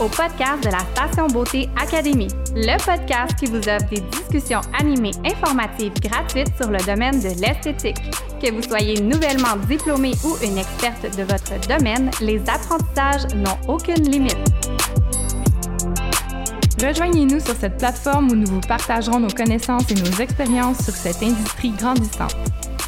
au podcast de la Station Beauté Académie, le podcast qui vous offre des discussions animées informatives gratuites sur le domaine de l'esthétique. Que vous soyez nouvellement diplômé ou une experte de votre domaine, les apprentissages n'ont aucune limite. Rejoignez-nous sur cette plateforme où nous vous partagerons nos connaissances et nos expériences sur cette industrie grandissante.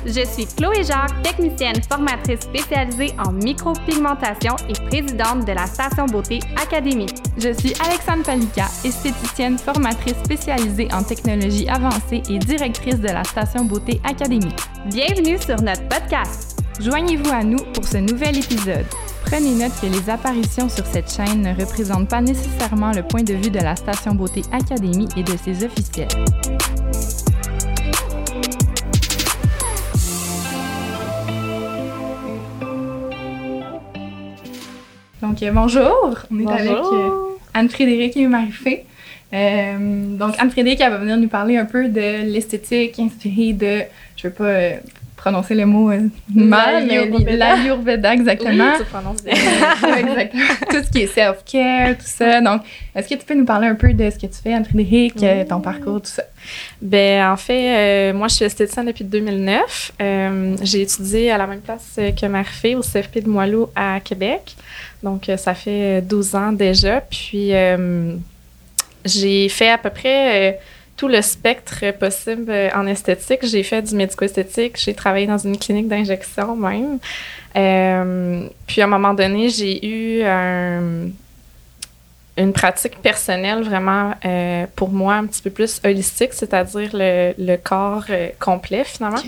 Je suis Chloé Jacques, technicienne formatrice spécialisée en micropigmentation et présidente de la Station Beauté Académie. Je suis Alexandre Palika, esthéticienne formatrice spécialisée en technologie avancée et directrice de la Station Beauté Académie. Bienvenue sur notre podcast. Joignez-vous à nous pour ce nouvel épisode. Prenez note que les apparitions sur cette chaîne ne représentent pas nécessairement le point de vue de la Station Beauté Académie et de ses officiels. Donc, euh, bonjour, on est avec euh, Anne-Frédérique et Marie-Fé. Euh, donc, Anne-Frédérique, elle va venir nous parler un peu de l'esthétique inspirée de, je veux pas prononcer le mot mal, mais l'Ayurveda, exactement. Oui, tu prononces bien. exactement. tout ce qui est self-care, tout ça. Donc, est-ce que tu peux nous parler un peu de ce que tu fais, Anne-Frédérique, ton parcours, tout ça? Ben, en fait, moi, je suis esthéticienne depuis 2009. j'ai étudié à la même place que Marie-Fé, au CFP de Moileau à Québec. Donc, ça fait 12 ans déjà. Puis, j'ai fait à peu près tout le spectre possible en esthétique. J'ai fait du médico-esthétique, j'ai travaillé dans une clinique d'injection même. puis à un moment donné, j'ai eu une pratique personnelle vraiment pour moi un petit peu plus holistique, c'est-à-dire le, corps complet finalement.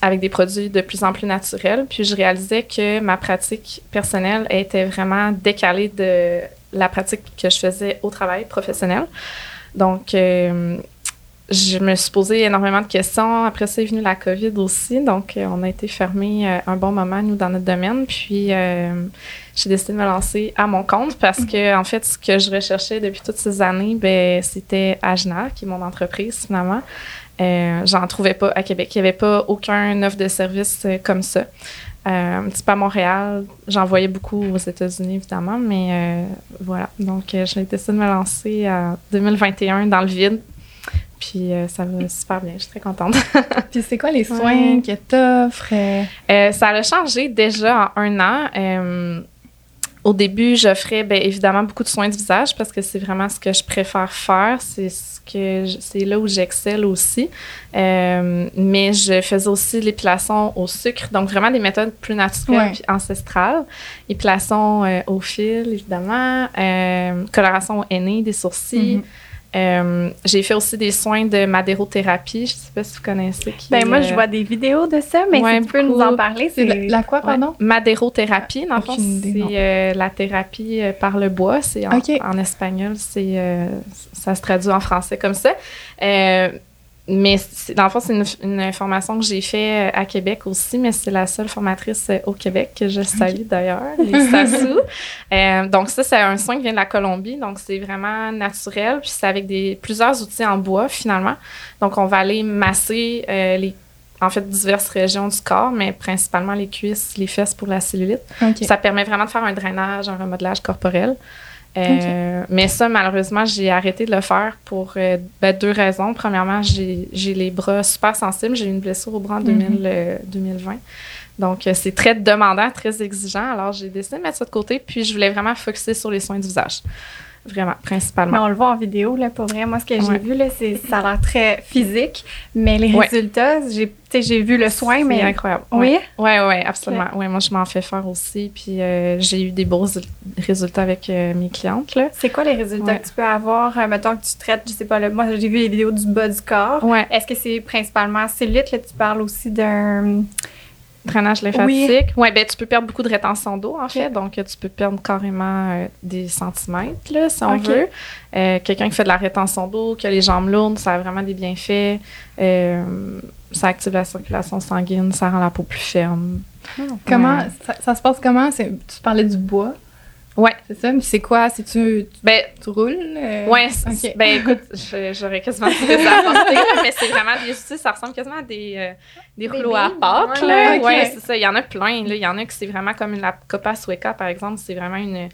avec des produits de plus en plus naturels. Puis je réalisais que ma pratique personnelle était vraiment décalée de la pratique que je faisais au travail professionnel. Donc, euh, je me suis posé énormément de questions. Après ça est venue la COVID aussi. Donc, euh, on a été fermé euh, un bon moment, nous, dans notre domaine. Puis, j'ai décidé de me lancer à mon compte parce que, en fait, ce que je recherchais depuis toutes ces années, ben, c'était Agnar, qui est mon entreprise, finalement. J'en trouvais pas à Québec. Il n'y avait pas aucun offre de service comme ça. Un petit peu à Montréal. J'en voyais beaucoup aux États-Unis, évidemment, mais voilà. Donc, j'ai décidé de me lancer en 2021 dans le vide. Puis ça va super bien, je suis très contente. Puis c'est quoi les soins que tu offres? ça a changé déjà en un an. Au début, j'offrais bien évidemment beaucoup de soins de visage parce que c'est vraiment ce que je préfère faire. C'est que c'est là où j'excelle aussi. Euh, mais je faisais aussi l'épilation au sucre, donc vraiment des méthodes plus naturelles et ancestrales. Épilation euh, au fil, évidemment, euh, coloration au henné des sourcils. Mm-hmm. J'ai fait aussi des soins de madérothérapie. Je ne sais pas si vous connaissez. Qui, ben moi, je vois des vidéos de ça, mais si tu peux nous en parler. C'est la, quoi, pardon? Madérothérapie, dans le fond, c'est la thérapie par le bois. C'est en, en, espagnol, c'est ça se traduit en français comme ça. Euh, mais dans le fond, c'est une, information que j'ai fait à Québec aussi, mais c'est la seule formatrice au Québec que je salue d'ailleurs, les Sassou. Euh, donc ça, c'est un soin qui vient de la Colombie, donc c'est vraiment naturel, puis c'est avec des plusieurs outils en bois finalement. Donc on va aller masser euh, les en fait diverses régions du corps, mais principalement les cuisses, les fesses pour la cellulite. Ça permet vraiment de faire un drainage, un remodelage corporel. Euh, mais ça, malheureusement, j'ai arrêté de le faire pour euh, ben, deux raisons. Premièrement, j'ai les bras super sensibles. J'ai eu une blessure au bras en 2020. Mhm. Euh, Donc, c'est très demandant, très exigeant. Alors, j'ai décidé de mettre ça de côté. Puis, je voulais vraiment focuser sur les soins du visage. Vraiment, principalement. Mais on le voit en vidéo, là, pour vrai. Moi, ce que j'ai vu, là, c'est, ça a l'air très physique, mais les résultats, j'ai, j'ai vu le soin, mais. incroyable. Oui? Oui, oui, absolument. Ouais, moi, je m'en fais faire aussi, puis euh, j'ai eu des beaux résultats avec euh, mes clientes, là. C'est quoi les résultats que tu peux avoir, euh, mettons que tu traites, je sais pas, là, moi, j'ai vu les vidéos du bas du corps. Ouais. Est-ce que c'est principalement cellulite, là, tu parles aussi d'un Drainage lymphatique. Oui, ben, tu peux perdre beaucoup de rétention d'eau, en fait. Donc, tu peux perdre carrément euh, des centimètres, là, si on veut. Euh, quelqu'un qui fait de la rétention d'eau, qui a les jambes lourdes, ça a vraiment des bienfaits. Euh, ça active la circulation sanguine, ça rend la peau plus ferme. Comment, ça, se passe comment? Tu parlais du bois. Ouais. C'est ça, mais c'est quoi? C'est tu, ben, tu roules? Euh? Ouais. Ben écoute, j'aurais quasiment dit ça à mais c'est vraiment des outils, ça ressemble quasiment à des, euh, des rouleaux à pâte. Ouais, ouais c'est ça. Il y en a plein. Là. Il y en a que c'est vraiment comme la Copa Sueca, par exemple. C'est vraiment une,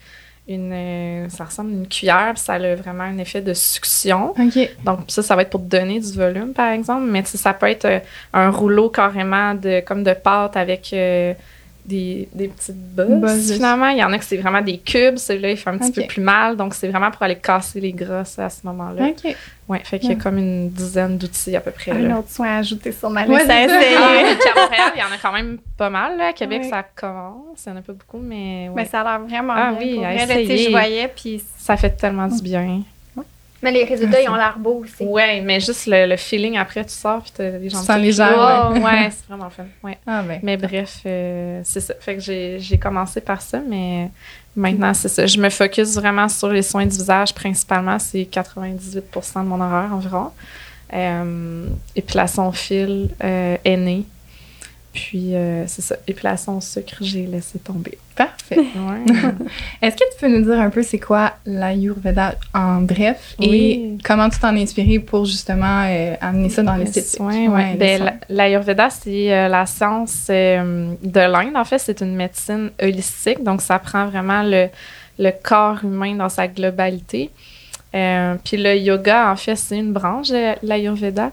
une, euh, ça ressemble à une cuillère, puis ça a vraiment un effet de succion. OK. Donc ça, ça va être pour donner du volume, par exemple, mais ça peut être euh, un rouleau carrément de comme de pâte avec euh, des, des petites bosses, finalement. Il y en a que c'est vraiment des cubes. Celui-là, il fait un petit peu plus mal. Donc, c'est vraiment pour aller casser les grosses à ce moment-là. OK. Ouais, fait qu'il y a comme une dizaine d'outils à peu près. Un là. autre soin ajouté sur ma liste Ouais, à essayer. Ah, puis à Montréal, il y en a quand même pas mal. Là. À Québec, ça commence. Il n'y en a pas beaucoup, mais, ouais. Mais ça a l'air vraiment Ah bien. oui, pour à vrai, essayer. je voyais, puis ça fait tellement du bien. Mais les résultats, ils ont l'air beaux aussi. Ouais, mais juste le, le feeling après, tu sors, puis t'as les jambes sens qui légère, clouent. ouais. Ouais, c'est vraiment fun. Ouais. Ah, ben. Mais bref, euh, c'est ça. Fait que j'ai j'ai commencé par ça, mais maintenant, c'est ça. Je me focus vraiment sur les soins du visage principalement. C'est 98% de mon horaire environ. Euh, épilation fil, euh, aîné. Puis, euh, c'est ça. Épilation au sucre, j'ai laissé tomber. Parfait. Ouais. Est-ce que tu peux nous dire un peu c'est quoi l'Ayurveda en bref? Oui. et comment tu t'en es inspiré pour justement euh, amener ça dans Les l'esthétique? soins, ouais. Ben, la- L'Ayurveda, c'est euh, la science de l'Inde. En fait, c'est une médecine holistique. Donc, ça prend vraiment le, le corps humain dans sa globalité. Puis le yoga, en fait, c'est une branche de l'Ayurveda.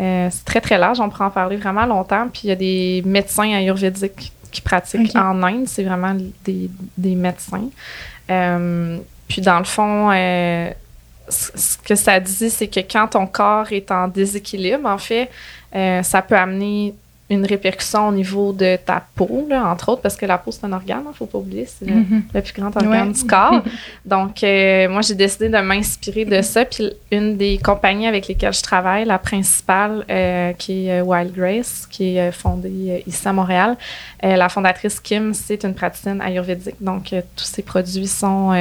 Euh, c'est très, très large. On pourrait en parler vraiment longtemps. Puis il y a des médecins ayurvédiques qui pratiquent en Inde. C'est vraiment des, des médecins. Euh, puis dans le fond, euh, ce que ça dit, c'est que quand ton corps est en déséquilibre, en fait, ça peut amener une répercussion au niveau de ta peau, là, entre autres, parce que la peau, c'est un organe, il faut pas oublier, c'est le, Mhm. le plus grand organe Ouais. du corps. Donc, euh, moi, j'ai décidé de m'inspirer de ça. Puis, une des compagnies avec lesquelles je travaille, la principale, euh, qui est euh, Wild Grace, qui est fondée ici à Montréal, euh, la fondatrice Kim, c'est une praticienne ayurvédique. Donc, tous ses produits sont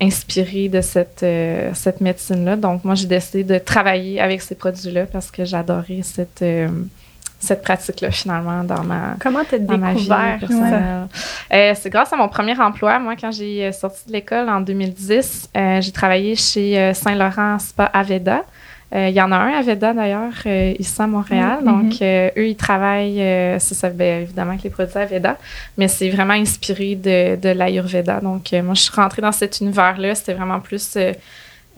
inspirés de cette, euh, cette médecine-là. Donc, moi, j'ai décidé de travailler avec ces produits-là parce que j'adorais cette, euh, cette pratique-là, finalement, dans ma, comment t'as découvert personnelle. Euh, c'est grâce à mon premier emploi. Moi, quand j'ai euh, sorti de l'école en 2010, euh, j'ai travaillé chez Saint-Laurent Spa Aveda. Euh, Il y en a un Aveda d'ailleurs euh, ici à Montréal. Mhm. Donc, euh, eux, ils travaillent, c'est ça, ben, évidemment, avec les produits Aveda, mais c'est vraiment inspiré de, de l'Ayurveda. Donc, moi, je suis rentrée dans cet univers-là. C'était vraiment plus.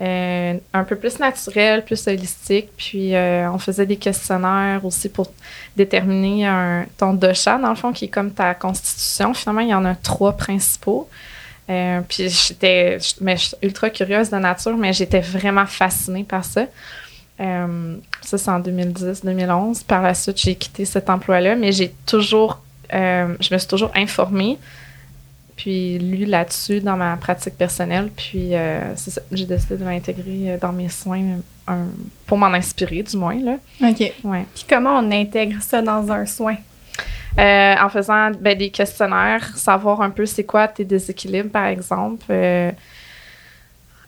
Euh, un peu plus naturel, plus holistique. Puis euh, on faisait des questionnaires aussi pour déterminer ton dosha, dans le fond, qui est comme ta constitution. Finalement, il y en a trois principaux. Euh, puis j'étais mais ultra curieuse de nature, mais j'étais vraiment fascinée par ça. Ça, c'est en 2010-2011. Par la suite, j'ai quitté cet emploi-là, mais j'ai toujours, je me suis toujours informée, puis lu là-dessus dans ma pratique personnelle. Puis euh, c'est ça, j'ai décidé de l'intégrer euh, dans mes soins un- pour m'en inspirer, du moins. Là. OK. Ouais. Puis comment on intègre ça dans un soin? Euh, en faisant ben, des questionnaires, savoir un peu c'est quoi tes déséquilibres, par exemple. euh,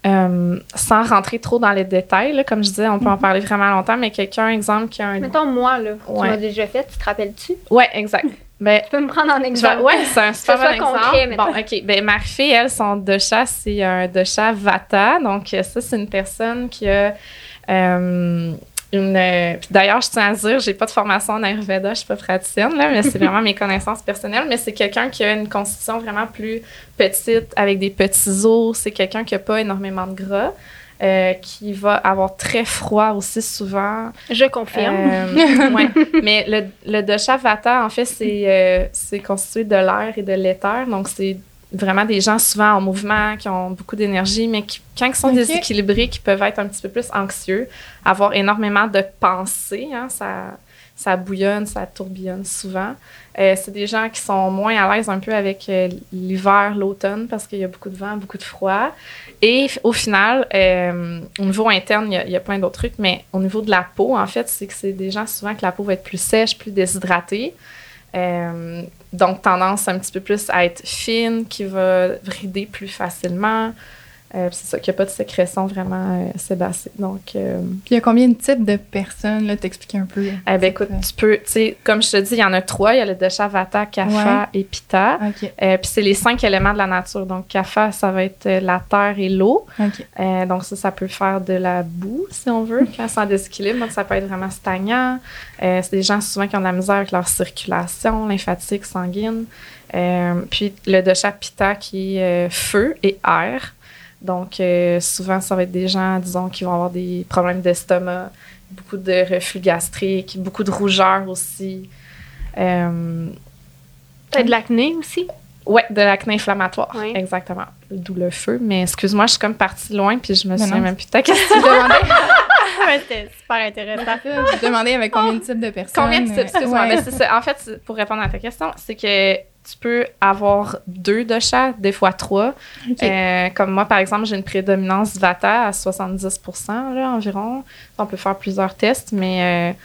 euh, sans rentrer trop dans les détails, là, comme je disais, on peut en parler vraiment longtemps, mais quelqu'un, exemple, qui a un. Mettons, moi, là, Ouais. tu m'as déjà fait, tu te rappelles-tu? Ouais, exact. Ben, Tu peux me prendre en exemple? ouais, c'est un super bon exemple. concret, bon, OK. Ben, Marie-Fille, elle, son dosha, c'est un dosha vata. Donc, euh, ça, c'est une personne qui a euh, une. euh, D'ailleurs, je tiens à dire, j'ai pas de formation en Ayurveda, je suis pas praticienne, là, mais c'est vraiment mes connaissances personnelles. Mais c'est quelqu'un qui a une constitution vraiment plus petite, avec des petits os. C'est quelqu'un qui a pas énormément de gras. Euh, qui va avoir très froid aussi souvent. Je confirme. Euh, ouais. Mais le, le dosha vata, en fait, c'est euh, constitué de l'air et de l'éther. Donc, c'est vraiment des gens souvent en mouvement, qui ont beaucoup d'énergie, mais qui, quand ils sont déséquilibrés, qui peuvent être un petit peu plus anxieux, avoir énormément de pensées. Hein, ça, ça bouillonne, ça tourbillonne souvent. Euh, c'est des gens qui sont moins à l'aise un peu avec euh, l'hiver, l'automne, parce qu'il y a beaucoup de vent, beaucoup de froid. Et au final, euh, au niveau interne, il y y, a plein d'autres trucs, mais au niveau de la peau, en fait, c'est que c'est des gens souvent que la peau va être plus sèche, plus déshydratée. Donc, tendance un petit peu plus à être fine, qui va rider plus facilement. Euh, puis c'est ça, qu'il n'y a pas de sécrétion vraiment euh, sébacée. Donc, euh, Puis il y a combien de types de personnes, là, t'expliques un peu? eh ben, écoute, tu peux, tu sais, comme je te dis, il y en a trois. Il y a le dosha, vata, kapha et pitta. Euh, puis c'est les cinq éléments de la nature. Donc, kapha, ça va être euh, la terre et l'eau. Euh, donc, ça, ça peut faire de la boue, si on veut, quand c'est en déséquilibre. Donc, ça peut être vraiment stagnant. Euh, c'est des gens souvent qui ont de la misère avec leur circulation lymphatique, sanguine. Euh, puis, le dosha pitta qui est euh, feu et air. Donc, euh, souvent, ça va être des gens, disons, qui vont avoir des problèmes d'estomac, beaucoup de reflux gastrique, beaucoup de rougeur aussi. Euh, Peut-être de l'acné aussi? Ouais, de l'acné inflammatoire. Oui. Exactement. D'où le feu. Mais excuse-moi, je suis comme partie loin, puis je me Mais souviens non. même plus de ta question. C'était super intéressant. je demandais avec combien de types de personnes? Combien de types? Excuse-moi. Ouais. Ben, c'est ça. En fait, pour répondre à ta question, c'est que tu peux avoir deux de chat, des fois trois. Euh, comme moi, par exemple, j'ai une prédominance Vata à 70 là, environ. On peut faire plusieurs tests, mais euh,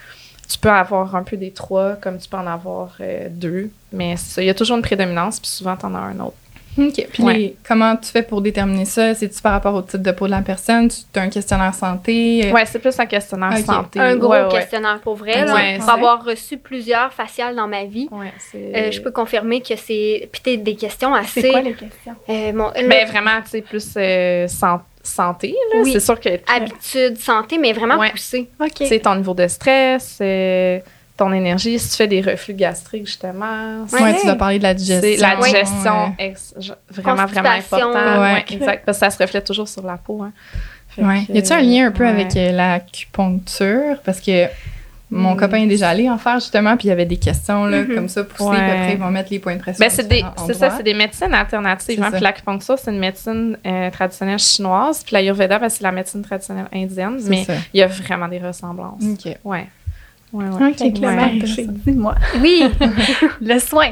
tu peux avoir un peu des trois, comme tu peux en avoir euh, deux. Mais il y a toujours une prédominance, puis souvent, tu en as un autre. OK. Puis Ouais. les- comment tu fais pour déterminer ça? C'est-tu par rapport au type de peau de la personne? Tu as un questionnaire santé? Ouais, c'est plus un questionnaire santé. Un gros Ouais, ouais. questionnaire pour vrai. là. Ouais, pour c'est- avoir reçu plusieurs faciales dans ma vie, Ouais, c'est... euh, je peux confirmer que c'est. Puis t'es des questions assez. C'est quoi les questions? euh, mon- Ben, vraiment, tu sais, plus euh, san- santé, là. Oui. C'est sûr que habitude, santé, mais vraiment Ouais. poussée. OK. tu sais, ton niveau de stress, euh, ton énergie, si tu fais des reflux gastriques, justement. Ouais, Ouais. tu dois parler de la C'est digestion. la digestion, Ouais. ex- vraiment, vraiment important. Ouais. Ouais, exact. Parce que ça se reflète toujours sur la peau. Hein. Fait Ouais. que, Y a-tu un lien un peu ouais. avec euh, l'acupuncture? Parce que mon Hmm. copain est déjà allé en faire justement, puis il y avait des questions là, Mhm. comme ça poussées, Ouais. puis après ils vont mettre les points de pression. Ben, c'est des, différents c'est ça, c'est des médecines alternatives. Hein, puis l'acupuncture, c'est une médecine euh, traditionnelle chinoise. Puis l'ayurveda, ben, c'est la médecine traditionnelle indienne. Mais il y a vraiment des ressemblances. OK. Ouais. Ouais, ouais. OK, clairement. Ouais. Dis-moi. Oui, Le soin.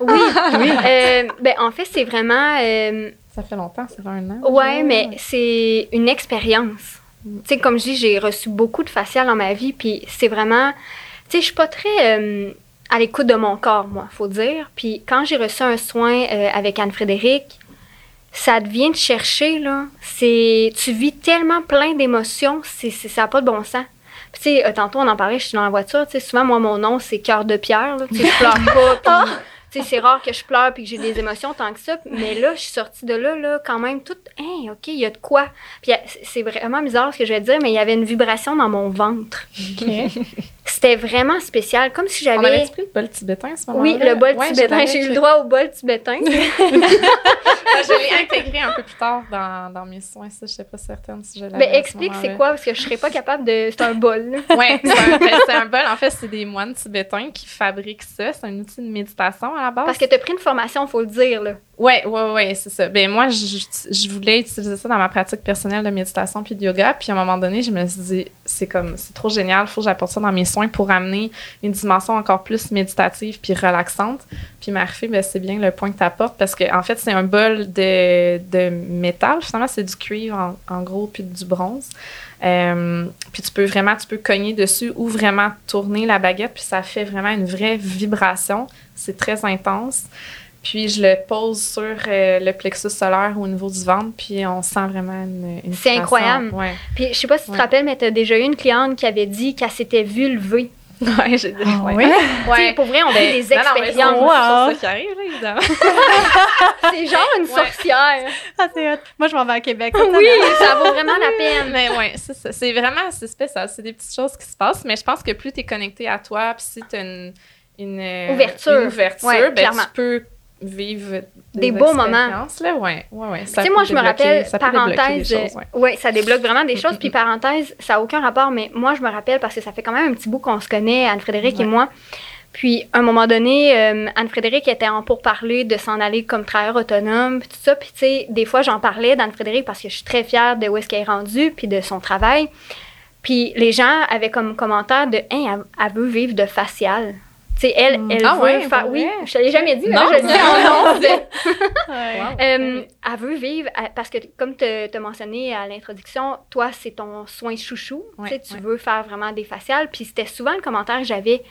oui. Euh, ben, en fait, c'est vraiment. euh, Ça fait longtemps, ça fait un an. Ouais, déjà. mais c'est une expérience. Tu sais, comme je dis, j'ai reçu beaucoup de faciales dans ma vie, puis c'est vraiment. Tu sais, je suis pas très euh, à l'écoute de mon corps, moi, faut dire. Puis quand j'ai reçu un soin euh, avec Anne-Frédéric, ça devient de chercher, là. C'est. Tu vis tellement plein d'émotions, c'est, c'est- ça n'a pas de bon sens. Puis, tu sais, euh, tantôt, on en parlait, je suis dans la voiture, tu sais, souvent, moi, mon nom, c'est cœur de pierre. Tu sais, je pleure pas, puis sais, c'est rare que je pleure puis que j'ai des émotions tant que ça. Mais là, je suis sortie de là, là, quand même, toute, hein, OK, il y a de quoi. Puis a- c'est vraiment bizarre ce que je vais dire, mais il y avait une vibration dans mon ventre. C'était vraiment spécial, comme si On j'avais. avait pris le bol tibétain à ce moment-là? Oui, le bol Ouais, tibétain. J'ai eu le droit au bol tibétain. je l'ai intégré un peu plus tard dans, dans mes soins. Ça, je sais pas certaine si je l'avais. Mais ce explique c'est quoi, parce que je serais pas capable de. C'est un bol, là. Ouais, c'est un, ben, c'est un bol. En fait, c'est des moines tibétains qui fabriquent ça. C'est un outil de méditation à la base. Parce que tu as pris une formation, faut le dire, là. Ouais, ouais, ouais, c'est ça. Ben moi, je, voulais utiliser ça dans ma pratique personnelle de méditation puis de yoga. Puis à un moment donné, je me suis dit, c'est comme, c'est trop génial. Faut que j'apporte ça dans mes soins pour amener une dimension encore plus méditative puis relaxante. Puis Marie, ben c'est bien le point que tu apportes parce que en fait, c'est un bol de, de métal. Finalement, c'est du cuivre en, en gros puis du bronze. Euh, puis tu peux vraiment, tu peux cogner dessus ou vraiment tourner la baguette puis ça fait vraiment une vraie vibration. C'est très intense. Puis je le pose sur euh, le plexus solaire au niveau du ventre, puis on sent vraiment une. une C'est incroyable. Ouais, Puis je sais pas si tu te rappelles, mais tu as déjà eu une cliente qui avait dit qu'elle s'était vue lever. ouais j'ai. Ah ouais. ouais? Pour vrai, on fait des Ben, non, non, mais c'est expériences. Wow. ça qui arrive, là, évidemment. C'est genre une Ouais. sorcière. Ah, c'est hot. Moi, je m'en vais à Québec. Oui, ça vaut vraiment la peine. mais ouais, c'est ça. C'est vraiment c'est spécial. C'est des petites choses qui se passent, mais je pense que plus tu es connecté à toi, puis si tu as une, une, euh, Ouverture. une ouverture, Ouais, ben, clairement. tu peux vivre Des beaux moments. Là, ouais, ouais, ouais. Tu sais, moi, je me rappelle, parenthèse, Choses, ouais. ouais, ça débloque vraiment des choses. Puis parenthèse, ça n'a aucun rapport, mais moi, je me rappelle parce que ça fait quand même un petit bout qu'on se connaît, Anne-Frédéric et moi. Puis, à un moment donné, euh, Anne-Frédéric était en pourparler de s'en aller comme travailleur autonome, puis tout ça. Puis, tu sais, des fois, j'en parlais d'Anne-Frédéric parce que je suis très fière de où est-ce qu'elle est rendue, puis de son travail. Puis, les gens avaient comme commentaire de Hein, elle, elle veut vivre de facial. Tu sais, elle, elle Ah veut ouais, faire. Oui, je te l'ai jamais dit, mais Non, là, je le dis en. Euh, elle veut vivre, parce que comme tu as mentionné à l'introduction, toi, c'est ton soin chouchou. Ouais, tu sais, tu ouais. veux faire vraiment des faciales. Puis c'était souvent le commentaire que j'avais.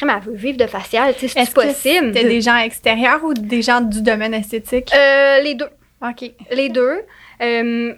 Elle veut vivre de facial. Tu sais, Est-ce c'est possible? c'était des gens extérieurs ou des gens du domaine esthétique? Euh, les deux. OK. Les deux. Euh,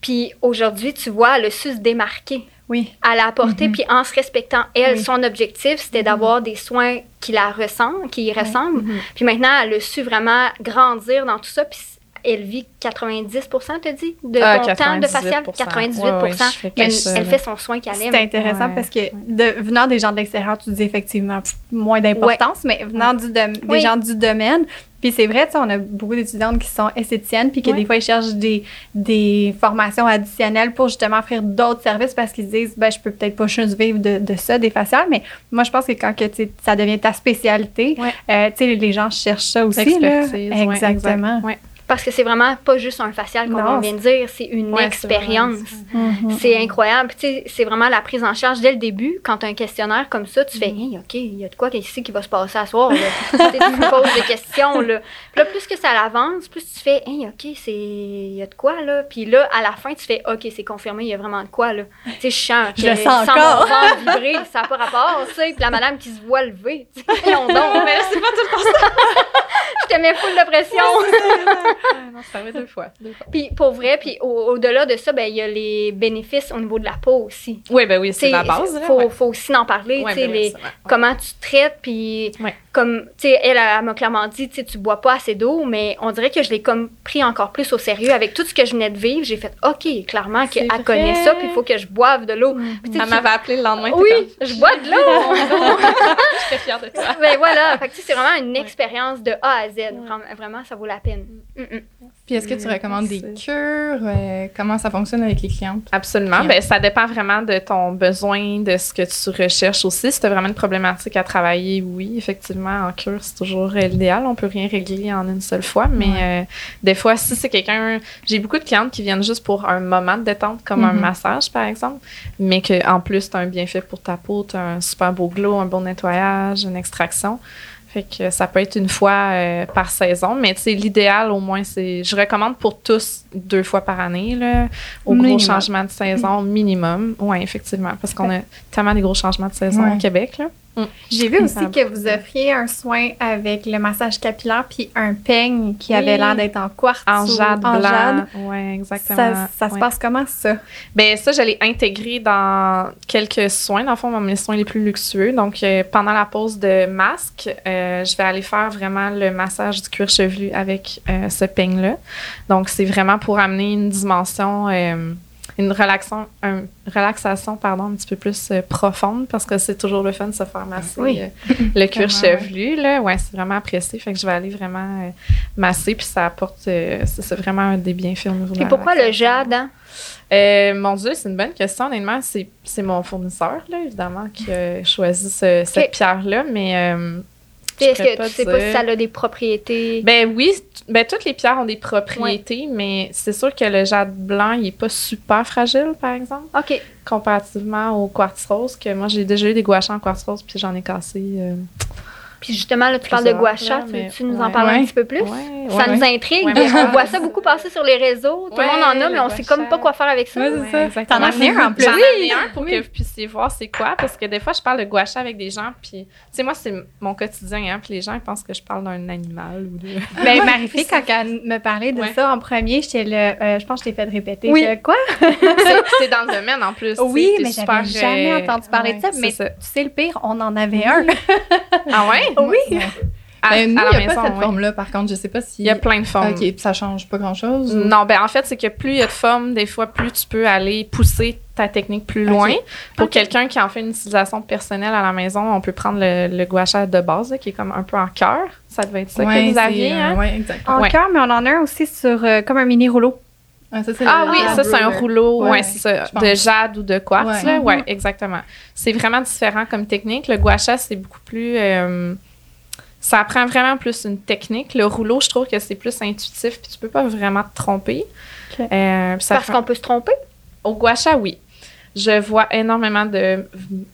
puis aujourd'hui, tu vois, elle a su se démarquer. Oui. À la apporter, Mhm. puis en se respectant, elle, Oui. son objectif, c'était d'avoir des soins qui la ressemblent, qui y ressemblent. Puis maintenant, elle a su vraiment grandir dans tout ça, puis elle vit 90 t'as dit, de Ah, ton temps de facial? 98%. 98 Ouais, ouais, je fais elle, ça, fait son soin qu'elle C'est aime. intéressant Ouais. parce que de, venant des gens de l'extérieur, tu dis effectivement moins d'importance, mais venant du dom- des gens du domaine, puis c'est vrai, tu sais, on a beaucoup d'étudiantes qui sont esthéticiennes, puis que Ouais. des fois, ils cherchent des, des formations additionnelles pour justement offrir d'autres services parce qu'ils se disent, ben, je peux peut-être pas juste vivre de, de ça, des faciales, mais moi, je pense que quand que, ça devient ta spécialité, Ouais. euh, tu sais, les gens cherchent ça aussi. Ouais, Exactement. exact. Parce que c'est vraiment pas juste un facial, comme Non, on vient de dire, c'est une Ouais, expérience. ça. C'est incroyable. Tu sais, c'est vraiment la prise en charge dès le début. Quand tu as un questionnaire comme ça, tu fais Hey, OK, il y a de quoi ici qui va se passer à soir. Là? Tu me poses des questions. Là. Puis là, plus que ça avance, plus tu fais Hey, OK, il y a de quoi. là? Puis là, à la fin, tu fais OK, c'est confirmé, il y a vraiment de quoi. là? Tu sais, je sens que Je le sens sans encore. mon vibrer, ça n'a pas rapport. Tu sais, puis la madame qui se voit lever. Tu sais, donc. Mais c'est pas tout le temps Je te mets full de pression. ça. Non, ça arrive deux fois. deux fois. Puis pour vrai, puis au- au-delà de ça, ben, il y a les bénéfices au niveau de la peau aussi. Oui, ben oui, c'est la base. là, faut, ouais. faut aussi en parler, Ouais, tu sais, ben oui, c'est comment tu te traites, puis. Comme, tu sais, elle, elle, m'a clairement dit, tu sais, tu bois pas assez d'eau, mais on dirait que je l'ai comme pris encore plus au sérieux avec tout ce que je venais de vivre. J'ai fait, OK, clairement qu'elle connaît ça, puis il faut que je boive de l'eau. Elle tu- m'avait appelé le lendemain. Oui, comme, je bois de l'eau! Je suis fière de toi. ben voilà, fait que, c'est vraiment une expérience de A à Z. Vraiment, Vraiment, ça vaut la peine. Mm, mm. Puis est-ce que tu Oui, recommandes des cures? euh, comment ça fonctionne avec les clientes? Absolument. Bien. Ben, ça dépend vraiment de ton besoin, de ce que tu recherches aussi. Si tu as vraiment une problématique à travailler, oui, effectivement, en cure, c'est toujours euh, l'idéal. On peut rien régler en une seule fois. Mais Ouais. euh, des fois, si c'est quelqu'un. J'ai beaucoup de clientes qui viennent juste pour un moment de détente, comme un Mhm. massage, par exemple. Mais qu'en plus, tu as un bienfait pour ta peau, tu as un super beau glow, un bon nettoyage, une extraction. Fait que ça peut être une fois euh, par saison, mais l'idéal au moins, c'est. Je recommande pour tous deux fois par année, là, au Minimum. gros changement de saison minimum. Oui, effectivement, parce qu'on a tellement des gros changements de saison Ouais. au Québec. Là. J'ai vu aussi que vous offriez un soin avec le massage capillaire puis un peigne qui avait l'air d'être en quartz. En ou jade en blanc. jade. Oui, exactement. Ça, ça se Ouais. passe comment ça? Ben ça, je l'ai intégré dans quelques soins, dans le fond, dans mes soins les plus luxueux. Donc, euh, pendant la pause de masque, euh, je vais aller faire vraiment le massage du cuir chevelu avec euh, ce peigne-là. Donc, c'est vraiment pour amener une dimension, une relaxation, un- relaxation pardon, un petit peu plus euh, profonde parce que c'est toujours le fun de se faire masser Oui. euh, le cuir chevelu. Là. Ouais, c'est vraiment apprécié. Fait que je vais aller vraiment euh, masser, puis ça apporte, euh, c'est vraiment un des bienfaits au niveau Et pourquoi le jade, hein? Euh, mon Dieu, c'est une bonne question. Honnêtement, c'est c'est mon fournisseur, là, évidemment, qui a choisi ce- cette pierre-là. Mais Est-ce que pas tu sais pas si ça a des propriétés? ben oui, ben toutes les pierres ont des propriétés, mais c'est sûr que le jade blanc, il est pas super fragile, par exemple, OK. comparativement au quartz rose, que moi, j'ai déjà eu des gouaches en quartz rose, puis j'en ai cassé. euh, Puis justement, là, tu parles de là, Tu veux-tu nous en ouais. parler un petit peu plus? ouais, Ça ouais. nous intrigue. On voit ça beaucoup passer sur les réseaux. Tout le monde en a, mais on le sait comme pas quoi faire avec ça. Ouais, c'est ça. T'en as un en plus. J'en ai un pour Oui. que vous puissiez voir c'est quoi, parce que des fois, je parle de gouache avec des gens, puis, tu sais, moi, c'est mon quotidien, hein, puis les gens, ils pensent que je parle d'un animal ou de... Ben, Marie-Fille, quand elle me parlait de Ouais. ça en premier, j'étais là, euh, je pense que je t'ai fait répéter. Oui. Quoi? c'est c'est dans le domaine, en plus. Oui, mais j'avais jamais euh, entendu parler de ça. c'est Mais ça. tu sais, le pire, on en avait un. Ah ouais? Oui. À, Ben, nous, il n'y a maison, pas cette forme-là, par contre. Je sais pas si. Il y a plein de formes. OK, puis ça change pas grand-chose? ou- Non, ben en fait, c'est que plus il y a de formes, des fois, plus tu peux aller pousser ta technique plus loin. Pour quelqu'un qui en fait une utilisation personnelle à la maison, on peut prendre le, le de base, là, qui est comme un peu en cœur. Ça devait être ça Ouais, que vous aviez, euh, hein? ouais, exact. En Ouais. cœur, mais on en a un aussi sur euh, comme un mini rouleau. Ah, ça, Ah oui, ça c'est un rouleau, ouais, Ouais, c'est ça, je pense. de jade ou de quartz, Ouais. là, ouais, Mhm. exactement. C'est vraiment différent comme technique. Le gua sha, c'est beaucoup plus, euh, ça apprend vraiment plus une technique. Le rouleau, je trouve que c'est plus intuitif, puis tu peux pas vraiment te tromper. Euh, ça Parce qu'on peut se tromper? Au gua sha, oui. Je vois énormément de,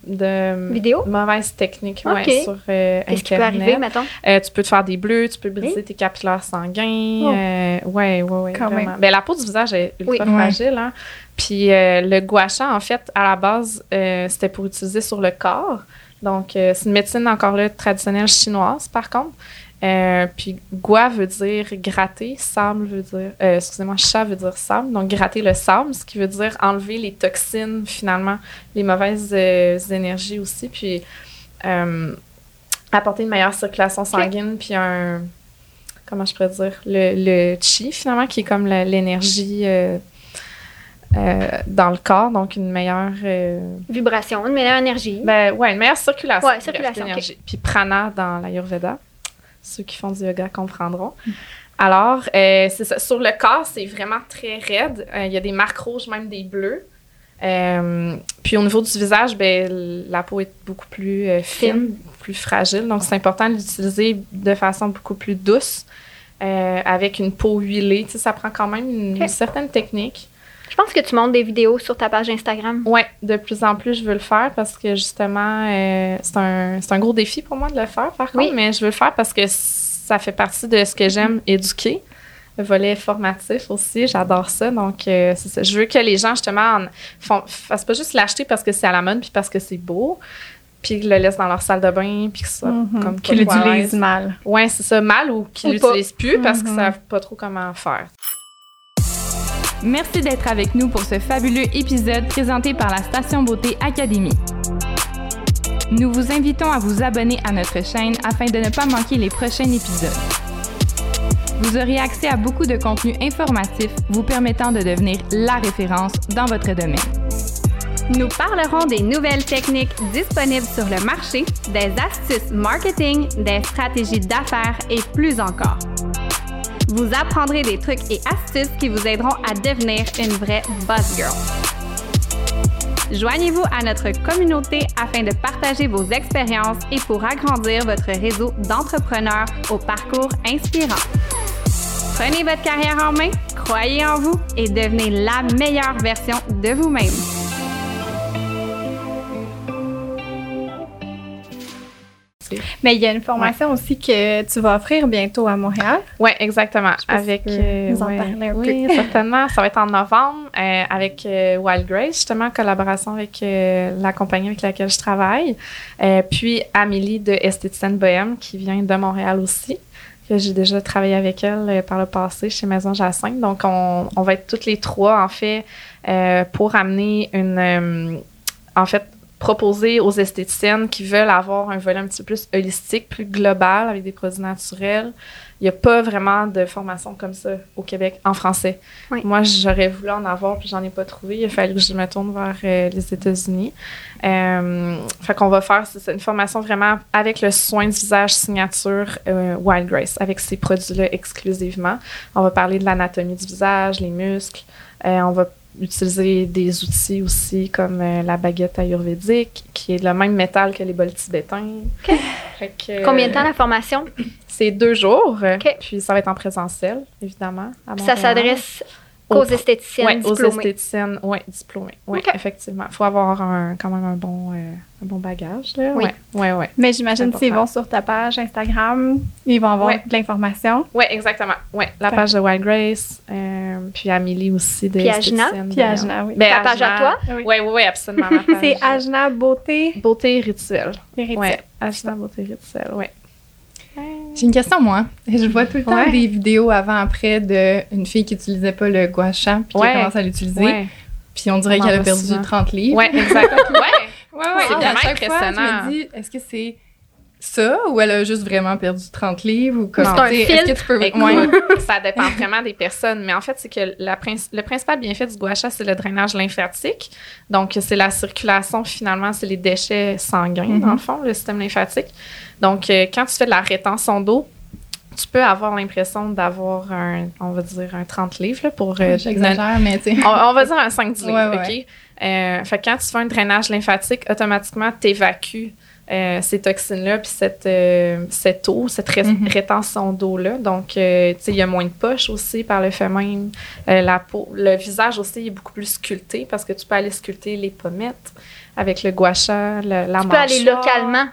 de Vidéo? mauvaises techniques ouais, sur euh, Qu'est-ce qui peut Internet. arriver, mettons? Euh, tu peux te faire des bleus, tu peux briser tes capillaires sanguins. Oh. euh, ouais, ouais, ouais. Quand vraiment. même. Ben, la peau du visage est ultra Oui. fragile. Hein? Puis euh, le gua sha, en fait, à la base, euh, c'était pour utiliser sur le corps. Donc, euh, c'est une médecine encore là traditionnelle chinoise, par contre. Euh, puis gua veut dire gratter, sable veut dire, euh, excusez-moi, chat veut dire sable, donc gratter le sable, ce qui veut dire enlever les toxines finalement, les mauvaises euh, énergies aussi, puis apporter une meilleure circulation sanguine, puis un, comment je pourrais dire, le, le chi finalement, qui est comme la- l'énergie dans le corps, donc une meilleure... Vibration, une meilleure énergie. ben, ouais, une meilleure circulation. Ouais, circulation, d'énergie. Puis prana dans l'Ayurveda. Ceux qui font du yoga comprendront. Alors, euh, c'est ça. Sur le corps, c'est vraiment très raide. Euh, Il y a des marques rouges, même des bleus. Euh, puis au niveau du visage, ben, la peau est beaucoup plus euh, fine, plus fragile. Donc, c'est important de l'utiliser de façon beaucoup plus douce, euh, avec une peau huilée. Tu sais, ça prend quand même une certaine technique. Je pense que tu montes des vidéos sur ta page Instagram. Ouais, de plus en plus, je veux le faire parce que justement, euh, c'est un, c'est un gros défi pour moi de le faire, par contre, Oui. mais je veux le faire parce que ça fait partie de ce que j'aime éduquer. Le volet formatif aussi, j'adore ça. Donc, euh, c'est ça. je veux que les gens, justement, en, font, fassent pas juste l'acheter parce que c'est à la mode puis parce que c'est beau, puis qu'ils le laissent dans leur salle de bain, puis que ça Mhm. comme Qu'ils pas trop à l'utilisent l'aise. mal. Ouais, c'est ça, mal ou qu'ils l'utilisent plus parce qu'ils Mhm. savent pas trop comment faire. Merci d'être avec nous pour ce fabuleux épisode présenté par la Station Beauté Académie. Nous vous invitons à vous abonner à notre chaîne afin de ne pas manquer les prochains épisodes. Vous aurez accès à beaucoup de contenus informatifs vous permettant de devenir la référence dans votre domaine. Nous parlerons des nouvelles techniques disponibles sur le marché, des astuces marketing, des stratégies d'affaires et plus encore. Vous apprendrez des trucs et astuces qui vous aideront à devenir une vraie boss girl. Joignez-vous à notre communauté afin de partager vos expériences et pour agrandir votre réseau d'entrepreneurs au parcours inspirant. Prenez votre carrière en main, croyez en vous et devenez la meilleure version de vous-même. Mais il y a une formation aussi que tu vas offrir bientôt à Montréal. Oui, exactement. Avec, euh, nous en ouais. parler un oui, certainement. Ça va être en novembre euh, avec euh, Wild Grace, justement, en collaboration avec euh, la compagnie avec laquelle je travaille. Puis Amélie de Esthéticienne Bohème, qui vient de Montréal aussi. que J'ai déjà travaillé avec elle par le passé chez Maison Jacinthe. Donc, on, on va être toutes les trois, en fait, euh, pour amener une. euh, en fait, proposer aux esthéticiennes qui veulent avoir un volet un petit peu plus holistique, plus global, avec des produits naturels. Il n'y a pas vraiment de formation comme ça au Québec en français. Oui. Moi, j'aurais voulu en avoir, puis j'en ai pas trouvé. Il a fallu que je me tourne vers euh, les États-Unis. Euh, fait qu'on va faire c'est une formation vraiment avec le soin du visage signature euh, Wild Grace, avec ces produits-là exclusivement. On va parler de l'anatomie du visage, les muscles. Euh, on va utiliser des outils aussi comme euh, la baguette ayurvédique, qui est le même métal que les bols tibétains. OK. Fait que, Combien de temps la formation? C'est deux jours. Puis ça va être en présentiel, évidemment. à ça s'adresse Aux- esthéticiennes Ouais, aux esthéticiennes, oui, diplômées. Oui, effectivement. Il faut avoir un, quand même un bon, euh, un bon bagage. Là. Oui. Ouais, ouais, ouais. Mais j'imagine s'ils vont sur ta page Instagram, ils vont avoir Ouais. de l'information. Oui, exactement. Ouais, la Fait- page de Wild Grace, euh, puis Amélie aussi de Puis Ajna. esthéticienne Puis Ajna, oui. Ben, Ta page à toi? Oui. Oui, oui, oui, absolument. C'est Ajna Beauté Beauté rituelle. Héritier. Oui, Ajna Beauté rituelle, oui. J'ai une question, moi. Je vois tout le temps Ouais. des vidéos avant-après d'une fille qui utilisait pas le gua sha, puis qui commence à l'utiliser. Ouais, Puis on dirait qu'elle a perdu souvent. 30 livres. ouais, exact. ouais. Ouais, ouais. C'est vraiment impressionnant. je me dis, est-ce que c'est ça ou elle a juste vraiment perdu 30 livres ou comme Est-ce que tu peux. Écoute, Ouais. ça dépend vraiment des personnes. Mais en fait, c'est que la princi- le principal bienfait du gua sha, c'est le drainage lymphatique. Donc, c'est la circulation, finalement, c'est les déchets sanguins, Mhm. dans le fond, le système lymphatique. Donc, euh, quand tu fais de la rétention d'eau, tu peux avoir l'impression d'avoir un, on va dire, un 30 livres là, pour... euh, J'exagère, mais tu sais. on, on va dire un 5 livres, Ouais, ouais. OK? Euh, fait que quand tu fais un drainage lymphatique, automatiquement, tu évacues ces toxines-là, puis cette, euh, cette eau, cette ré- Mhm. rétention d'eau-là. Donc, euh, tu sais, il y a moins de poches aussi par le fait même. Euh, la peau, le visage aussi est beaucoup plus sculpté parce que tu peux aller sculpter les pommettes avec le gua sha, le- la Tu peux aller localement.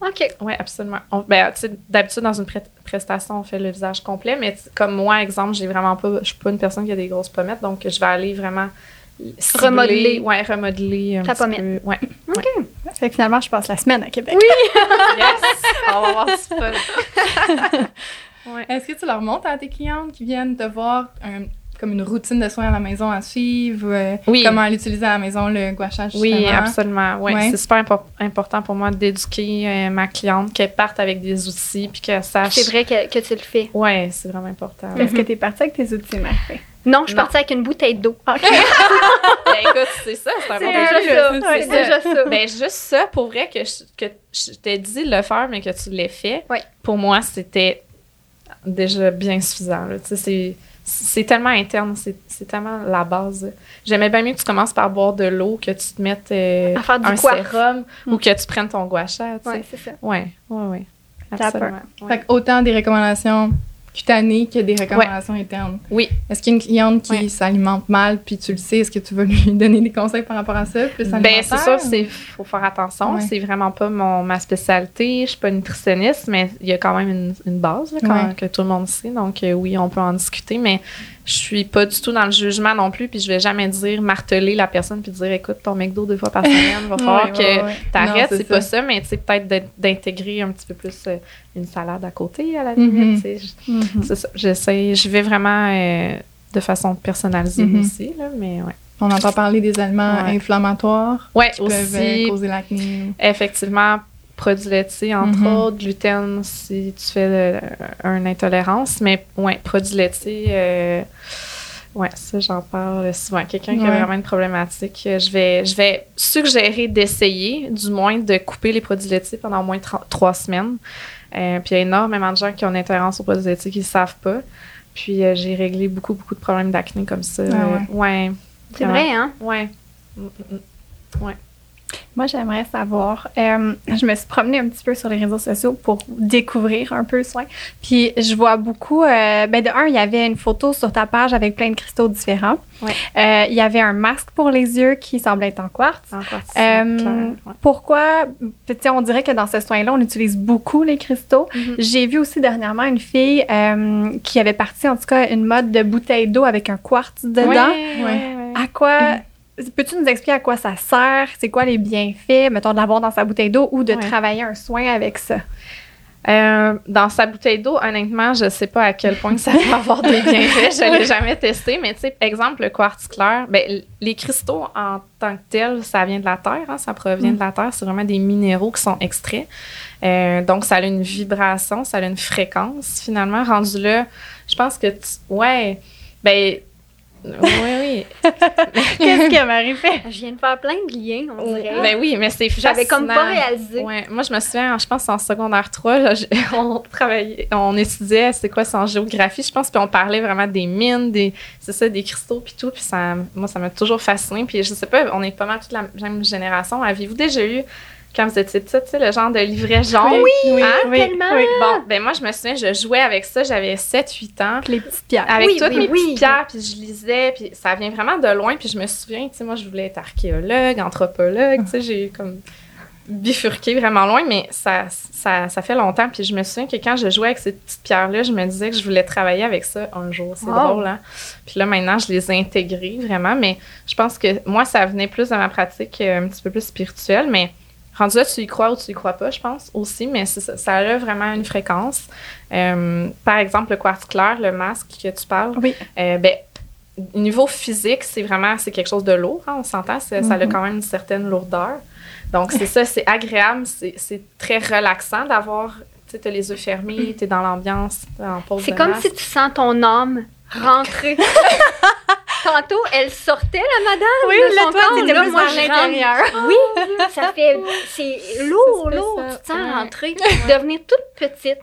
OK. Oui, absolument. On- ben, tu sais, D'habitude, dans une prestation, on fait le visage complet, mais comme moi, exemple, j'ai vraiment pas, je suis pas une personne qui a des grosses pommettes, donc je vais aller vraiment cibler- Remodeler. Ouais, remodeler Ta pommette. Ouais. OK. Fait que finalement, je passe la semaine à Québec. Oui! yes! On va voir fun. Ouais. Est-ce que tu leur montres à tes clientes qui viennent te voir un- comme une routine de soins à la maison à suivre? euh, Oui. Comment l'utiliser à la maison, le gouachage, Oui, justement? absolument. Ouais, Ouais. C'est super impor- important pour moi d'éduquer euh, ma cliente, qu'elle parte avec des outils, puis qu'elle sache. C'est vrai que, que tu le fais. Ouais, c'est vraiment important. Est-ce que t'es partie avec tes outils, Marie? Non, je suis partie avec une bouteille d'eau. ben écoute, c'est ça, c'est un bon déjà ça. C'est Ouais, ça. c'est déjà ça. Ben juste ça, pour vrai, que je, que je t'ai dit de le faire, mais que tu l'aies fait, Ouais. pour moi, c'était déjà bien suffisant. là. Tu sais, c'est- c'est tellement interne, c'est c'est tellement la base. J'aimais bien mieux que tu commences par boire de l'eau, que tu te mettes euh, À faire du un sérum ou que tu prennes ton gua sha. Ouais, c'est ça. Ouais, ouais, ouais. T'as Absolument. Ouais. Fait que autant des recommandations cutanées que des recommandations internes. Oui. Est-ce qu'il y a une cliente qui Ouais. s'alimente mal, puis tu le sais, est-ce que tu vas lui donner des conseils par rapport à ça? Ben, c'est sûr, c'est faut faire attention. Ouais. C'est vraiment pas mon, ma spécialité. Je suis pas nutritionniste, mais il y a quand même une, une base là, quand- Ouais. que tout le monde sait. Donc, euh, oui, on peut en discuter, mais je suis pas du tout dans le jugement non plus. Puis je vais jamais dire, marteler la personne, puis dire, écoute, ton McDo deux fois par semaine, va falloir Ouais, que ouais. t'arrêtes. C'est pas ça, mais tu sais, peut-être d'in- d'intégrer un petit peu plus euh, une salade à côté, à la Mhm. limite. Je- C'est ça. J'essaie. Je vais vraiment euh, de façon personnalisée Mhm. aussi, là, mais ouais. On entend parler des aliments Ouais. inflammatoires Ouais, qui peuvent euh, aussi. causer l'acné. Effectivement, produits laitiers, entre Mhm. autres, gluten si tu fais euh, une intolérance, mais ouais, produits laitiers, euh, ouais, ça j'en parle souvent. Quelqu'un qui a Ouais. vraiment une problématique, euh, je vais, je vais suggérer d'essayer, du moins de couper les produits laitiers pendant au moins trois semaines. Euh, puis il y a énormément de gens qui ont une intolérance aux produits laitiers qui ne savent pas. Puis euh, j'ai réglé beaucoup, beaucoup de problèmes d'acné comme ça. Ah Euh, ouais. C'est vrai, hein? Ouais. Mm, mm, mm. Moi, j'aimerais savoir. euh, je me suis promenée un petit peu sur les réseaux sociaux pour découvrir un peu le soin. Puis, je vois beaucoup. euh, ben, de un, il y avait une photo sur ta page avec plein de cristaux différents. Ouais. Euh, il y avait un masque pour les yeux qui semblait être en quartz. Encore Euh, clair, ouais. Pourquoi, on dirait que dans ce soin-là, on utilise beaucoup les cristaux. Mhm. J'ai vu aussi dernièrement une fille qui avait parti, en tout cas, une mode de bouteille d'eau avec un quartz dedans. Ouais. À quoi. Peux-tu nous expliquer à quoi ça sert? C'est quoi les bienfaits, mettons, de l'avoir dans sa bouteille d'eau ou de Ouais. travailler un soin avec ça? Euh, dans sa bouteille d'eau, honnêtement, je sais pas à quel point ça peut avoir des bienfaits. Je l'ai jamais testé, mais tu sais, exemple, le quartz clair, ben, les cristaux en tant que tels, ça vient de la terre, hein, ça provient de la terre. C'est vraiment des minéraux qui sont extraits. Euh, donc, ça a une vibration, ça a une fréquence. Finalement, rendu là, je pense que, tu- ouais, ben, oui, oui. Qu'est-ce que Marie fait? Je viens de faire plein de liens, on dirait. Ben oui, mais c'est J'avais comme pas réalisé. Ouais, moi je me souviens, je pense en secondaire 3, là, j'ai- on travaillait, on étudiait c'est quoi c'est en géographie, je pense puis on parlait vraiment des mines, des c'est ça des cristaux puis tout, puis ça moi ça m'a toujours fasciné puis je sais pas, on est pas mal toute la même génération. Avez-vous déjà eu quand vous étiez petite, tu sais, le genre de livret jaune? oui, Hein? tellement. Bon, ben moi je me souviens, je jouais avec ça, j'avais 7 8 ans. Les petites pierres. Avec Oui, toutes oui, mes oui. petites pierres, puis je lisais, puis ça vient vraiment de loin, puis je me souviens, tu sais, moi, je voulais être archéologue, anthropologue, tu sais, j'ai comme bifurqué vraiment loin, mais ça, ça, ça fait longtemps, puis je me souviens que quand je jouais avec ces petites pierres-là, je me disais que je voulais travailler avec ça un jour, c'est Wow. drôle, hein? Puis là, maintenant, je les ai intégrées, vraiment, mais je pense que moi, ça venait plus de ma pratique euh, un petit peu plus spirituelle, mais rendu là, tu y crois ou tu y crois pas, je pense, aussi, mais ça, ça a vraiment une fréquence. Euh, par exemple, le quartz clair, le masque que tu parles, Oui. euh, ben, niveau physique, c'est vraiment c'est quelque chose de lourd, hein, on s'entend, c'est- ça a Mhm. quand même une certaine lourdeur. Donc, c'est ça, c'est agréable, c'est très relaxant d'avoir, tu sais, les yeux fermés, t'es dans l'ambiance, en pause C'est comme masque. si tu sens ton âme rentrer. Tantôt, elle sortait, la madame. Oui, de son corps. t'étais Là, plus moi, à l'intérieur. Oui, ça fait. C'est lourd, lourd. Tu te sens ouais. rentrer. Devenir toute petite.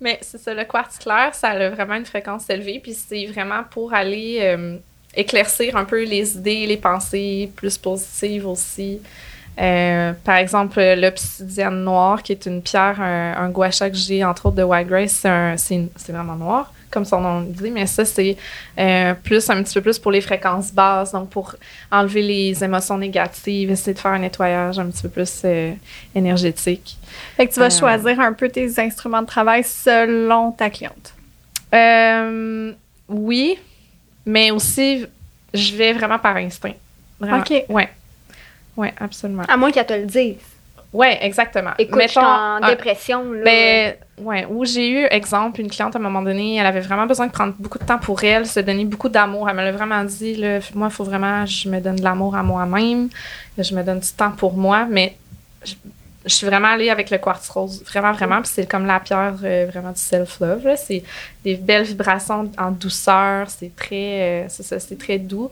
Mais c'est ça, le quartz clair, ça a vraiment une fréquence élevée, puis c'est vraiment pour aller euh, éclaircir un peu les idées, les pensées plus positives aussi. Euh, par exemple, l'obsidienne noire, qui est une pierre, un, un gua sha que j'ai, entre autres, de White Grace, c'est un- vraiment noir, comme son nom le dit, mais ça, c'est euh, plus un petit peu plus pour les fréquences basses, donc pour enlever les émotions négatives, essayer de faire un nettoyage un petit peu plus euh, énergétique. Fait que tu vas Euh. choisir un peu tes instruments de travail selon ta cliente. Euh, oui, mais aussi, je vais vraiment par instinct. Vraiment. OK. Ouais. Ouais, absolument. À moins qu'elle te le dise. Ouais, exactement. Écoute, je suis en dépression. Là, ben, ouais, où j'ai eu, exemple, une cliente à un moment donné, elle avait vraiment besoin de prendre beaucoup de temps pour elle, se donner beaucoup d'amour. Elle me l'a vraiment dit, là, moi, il faut vraiment, je me donne de l'amour à moi-même, je me donne du temps pour moi, mais je, suis vraiment allée avec le quartz rose, vraiment, vraiment. Puis c'est comme la pierre euh, vraiment du self-love. C'est des belles vibrations en douceur, c'est très, euh, c'est très doux.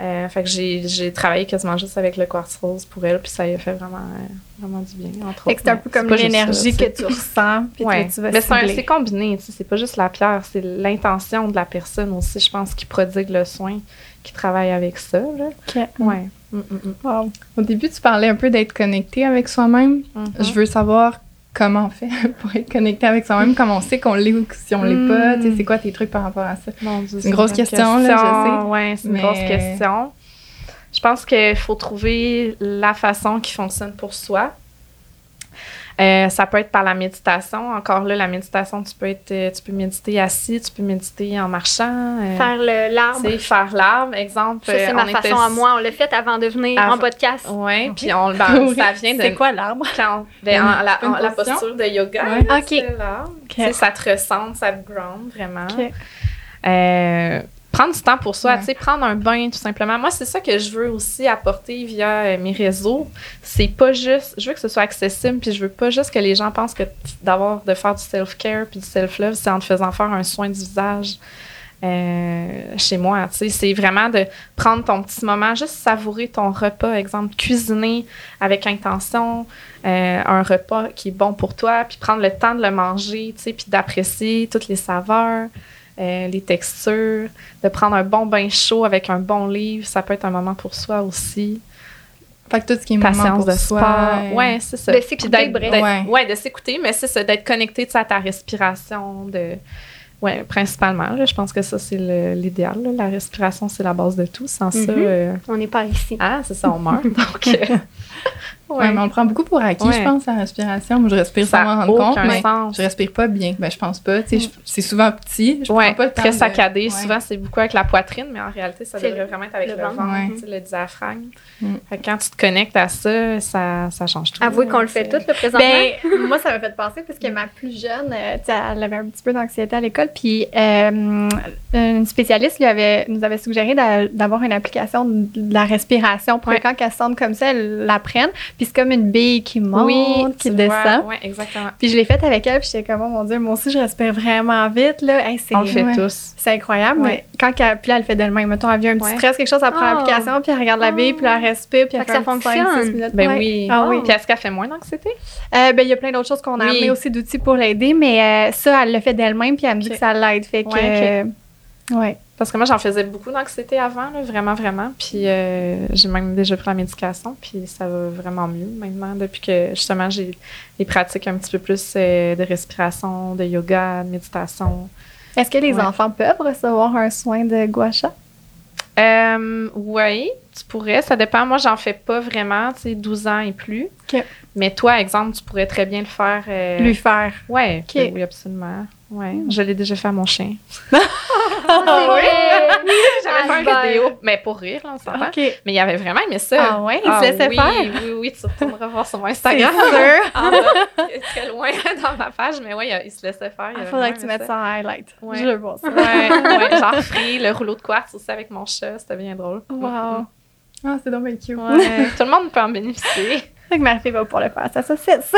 Euh, fait que j'ai travaillé quasiment juste avec le quartz rose pour elle, puis ça lui a fait vraiment, euh, vraiment du bien, entre C'est un peu comme l'énergie que tu ressens, puis ouais. tu vas Mais c'est combiné, tu sais, c'est pas juste la pierre, c'est l'intention de la personne aussi, je pense, qui prodigue le soin, qui travaille avec ça, là. Ouais. Mm, mm, mm. Au début, tu parlais un peu d'être connecté avec soi-même. Mm-hmm. Je veux savoir comment on fait pour être connecté avec soi-même, comment on sait qu'on l'est ou si on l'est pas. Hmm. C'est quoi tes trucs par rapport à ça? C'est une grosse question, là, je sais. Oui, c'est une grosse question. Je pense qu'il faut trouver la façon qui fonctionne pour soi. Euh, ça peut être par la méditation. Encore là, la méditation, tu peux être, euh, tu peux méditer assis, tu peux méditer en marchant. Euh, faire l'arbre. Faire l'arbre, exemple. Ça, c'est ma façon à moi. On l'a fait avant de venir en podcast. Oui, puis on, ben, ça vient de. C'est quoi l'arbre? Ben, la, la, posture de yoga. OK. Ça te ressemble, ça te ground vraiment. Euh, prendre du temps pour soi, tu sais, prendre un bain tout simplement. Moi, c'est ça que je veux aussi apporter via euh, mes réseaux. C'est pas juste, je veux que ce soit accessible, puis je veux pas juste que les gens pensent que d'avoir de faire du self-care puis du self-love, c'est en te faisant faire un soin du visage. Euh, chez moi, tu sais, c'est vraiment de prendre ton petit moment, juste savourer ton repas, exemple, cuisiner avec intention, euh, un repas qui est bon pour toi, puis prendre le temps de le manger, tu sais, puis d'apprécier toutes les saveurs. Euh, les textures, de prendre un bon bain chaud avec un bon livre, ça peut être un moment pour soi aussi. Fait que tout ce qui est Patience de soi. Ouais, c'est ça. De s'écouter, ouais. ouais. de s'écouter, mais c'est ça, d'être connecté à ta respiration, de oui, principalement. je pense que ça, c'est l'idéal. La respiration, c'est la base de tout. Sans ça. Mm-hmm. Euh, on n'est pas ici. Ah, c'est ça, on meurt. donc. Euh, ouais. mais on le prend beaucoup pour acquis, je pense, la respiration. Moi, je respire sans m'en rendre compte, mais je respire pas bien. Ben, je pense pas. C'est souvent petit. Je ouais, pas très saccadé. Souvent, c'est beaucoup avec la poitrine, mais en réalité, ça devrait vraiment être avec le, ventre, le diaphragme. Mm. quand tu te connectes à ça, ça, ça change tout. Avouez qu'on le fait tout, le présentement. Ben, moi, ça m'a fait penser parce que ma plus jeune, euh, elle avait un petit peu d'anxiété à l'école, puis euh, une spécialiste lui avait, nous avait suggéré d'avoir une application de la respiration pour que quand elle sente comme ça, elle la prenne. Puis c'est comme une bille qui monte, qui descend. Oui, exactement. Puis je l'ai faite avec elle, puis j'étais comme, oh mon Dieu, moi aussi, je respire vraiment vite. Là. On le fait tous. C'est incroyable, mais quand elle, puis là, elle fait d'elle-même. Mettons, elle vient un petit stress, quelque chose, elle prend oh. l'application, puis elle regarde la bille, puis elle respire, puis elle fait ça fonctionne. Ben oui. Ah, oui. Puis est-ce qu'elle fait moins d'anxiété? Euh, ben, il y a plein d'autres choses qu'on a amené aussi d'outils pour l'aider, mais euh, ça, elle le fait d'elle-même, puis elle me dit que ça l'aide. Fait que. Ouais, Parce que moi, j'en faisais beaucoup d'anxiété avant, vraiment, vraiment. Puis euh, j'ai même déjà pris la médication, puis ça va vraiment mieux maintenant depuis que justement j'ai des pratiques un petit peu plus de respiration, de yoga, de méditation. Est-ce que les enfants peuvent recevoir un soin de gua sha? Euh, oui, tu pourrais. Ça dépend. Moi, j'en fais pas vraiment, tu sais, 12 ans et plus. Mais toi, exemple, tu pourrais très bien le faire. Euh, Lui faire. Ouais, oui, absolument. Ouais, je l'ai déjà fait à mon chien. Ah oui! J'avais fait une ah, vidéo, mais pour rire, là, on s'entend. Mais il y avait vraiment aimé ça. Ah ouais, il se laissait oui, faire? Oui, oui, tu retourneras voir sur mon Instagram. sûr. ah, très loin dans ma page, mais oui, il se laissait faire. Il faudrait que tu mettes ça en highlight. Ouais. Je le vois ça. Ouais, ouais, genre free, le rouleau de quartz aussi avec mon chat, c'était bien drôle. Wow. Ah, c'est dommage cute. Ouais. Tout le monde peut en bénéficier. Fait que Marie va pouvoir le faire, ça saucisse.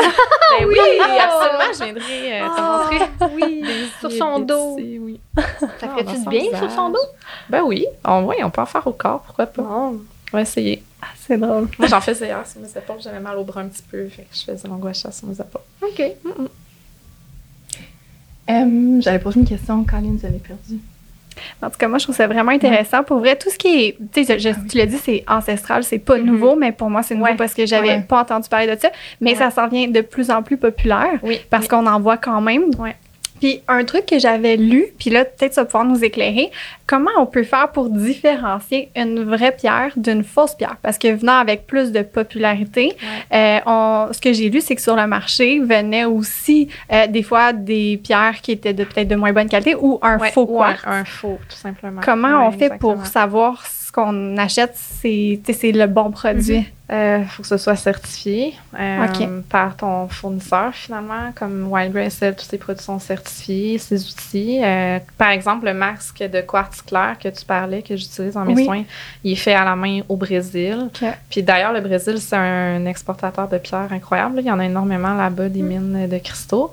Ben oui, absolument, je viendrai euh, te montrer. Oui, sur son dos. Oui. Ça fait-tu du bien sur son dos? Ben oui, on, oui, on peut en faire au corps, pourquoi pas. On va essayer. Ah, c'est drôle. Moi, j'en faisais hier sur mes épaules, j'avais mal au bras un petit peu, fait que je faisais l'angoisse sur mes épaules. OK. Mm J'avais posé une question, Colin, vous avez perdu. En tout cas, moi, je trouve ça vraiment intéressant. Pour vrai, tout ce qui est. Tu sais, tu l'as dit, c'est ancestral, c'est pas mm-hmm. nouveau, mais pour moi, c'est nouveau parce que j'avais pas entendu parler de ça. Mais ça s'en vient de plus en plus populaire parce qu'on en voit quand même. Puis un truc que j'avais lu, puis là, peut-être ça va pouvoir nous éclairer, comment on peut faire pour différencier une vraie pierre d'une fausse pierre? Parce que venant avec plus de popularité, euh, on, ce que j'ai lu, c'est que sur le marché venaient aussi euh, des fois des pierres qui étaient de, peut-être de moins bonne qualité ou un faux quartz. un faux, tout simplement. Comment on fait pour savoir ce qu'on achète, c'est le bon produit? Il euh, faut que ce soit certifié euh, par ton fournisseur finalement, comme Wildgrace, tous ses produits sont certifiés, ses outils. Euh, par exemple, le masque de quartz clair que tu parlais, que j'utilise dans mes soins, il est fait à la main au Brésil. Puis d'ailleurs, le Brésil, c'est un exportateur de pierres incroyable. Il y en a énormément là-bas, des mm. mines de cristaux.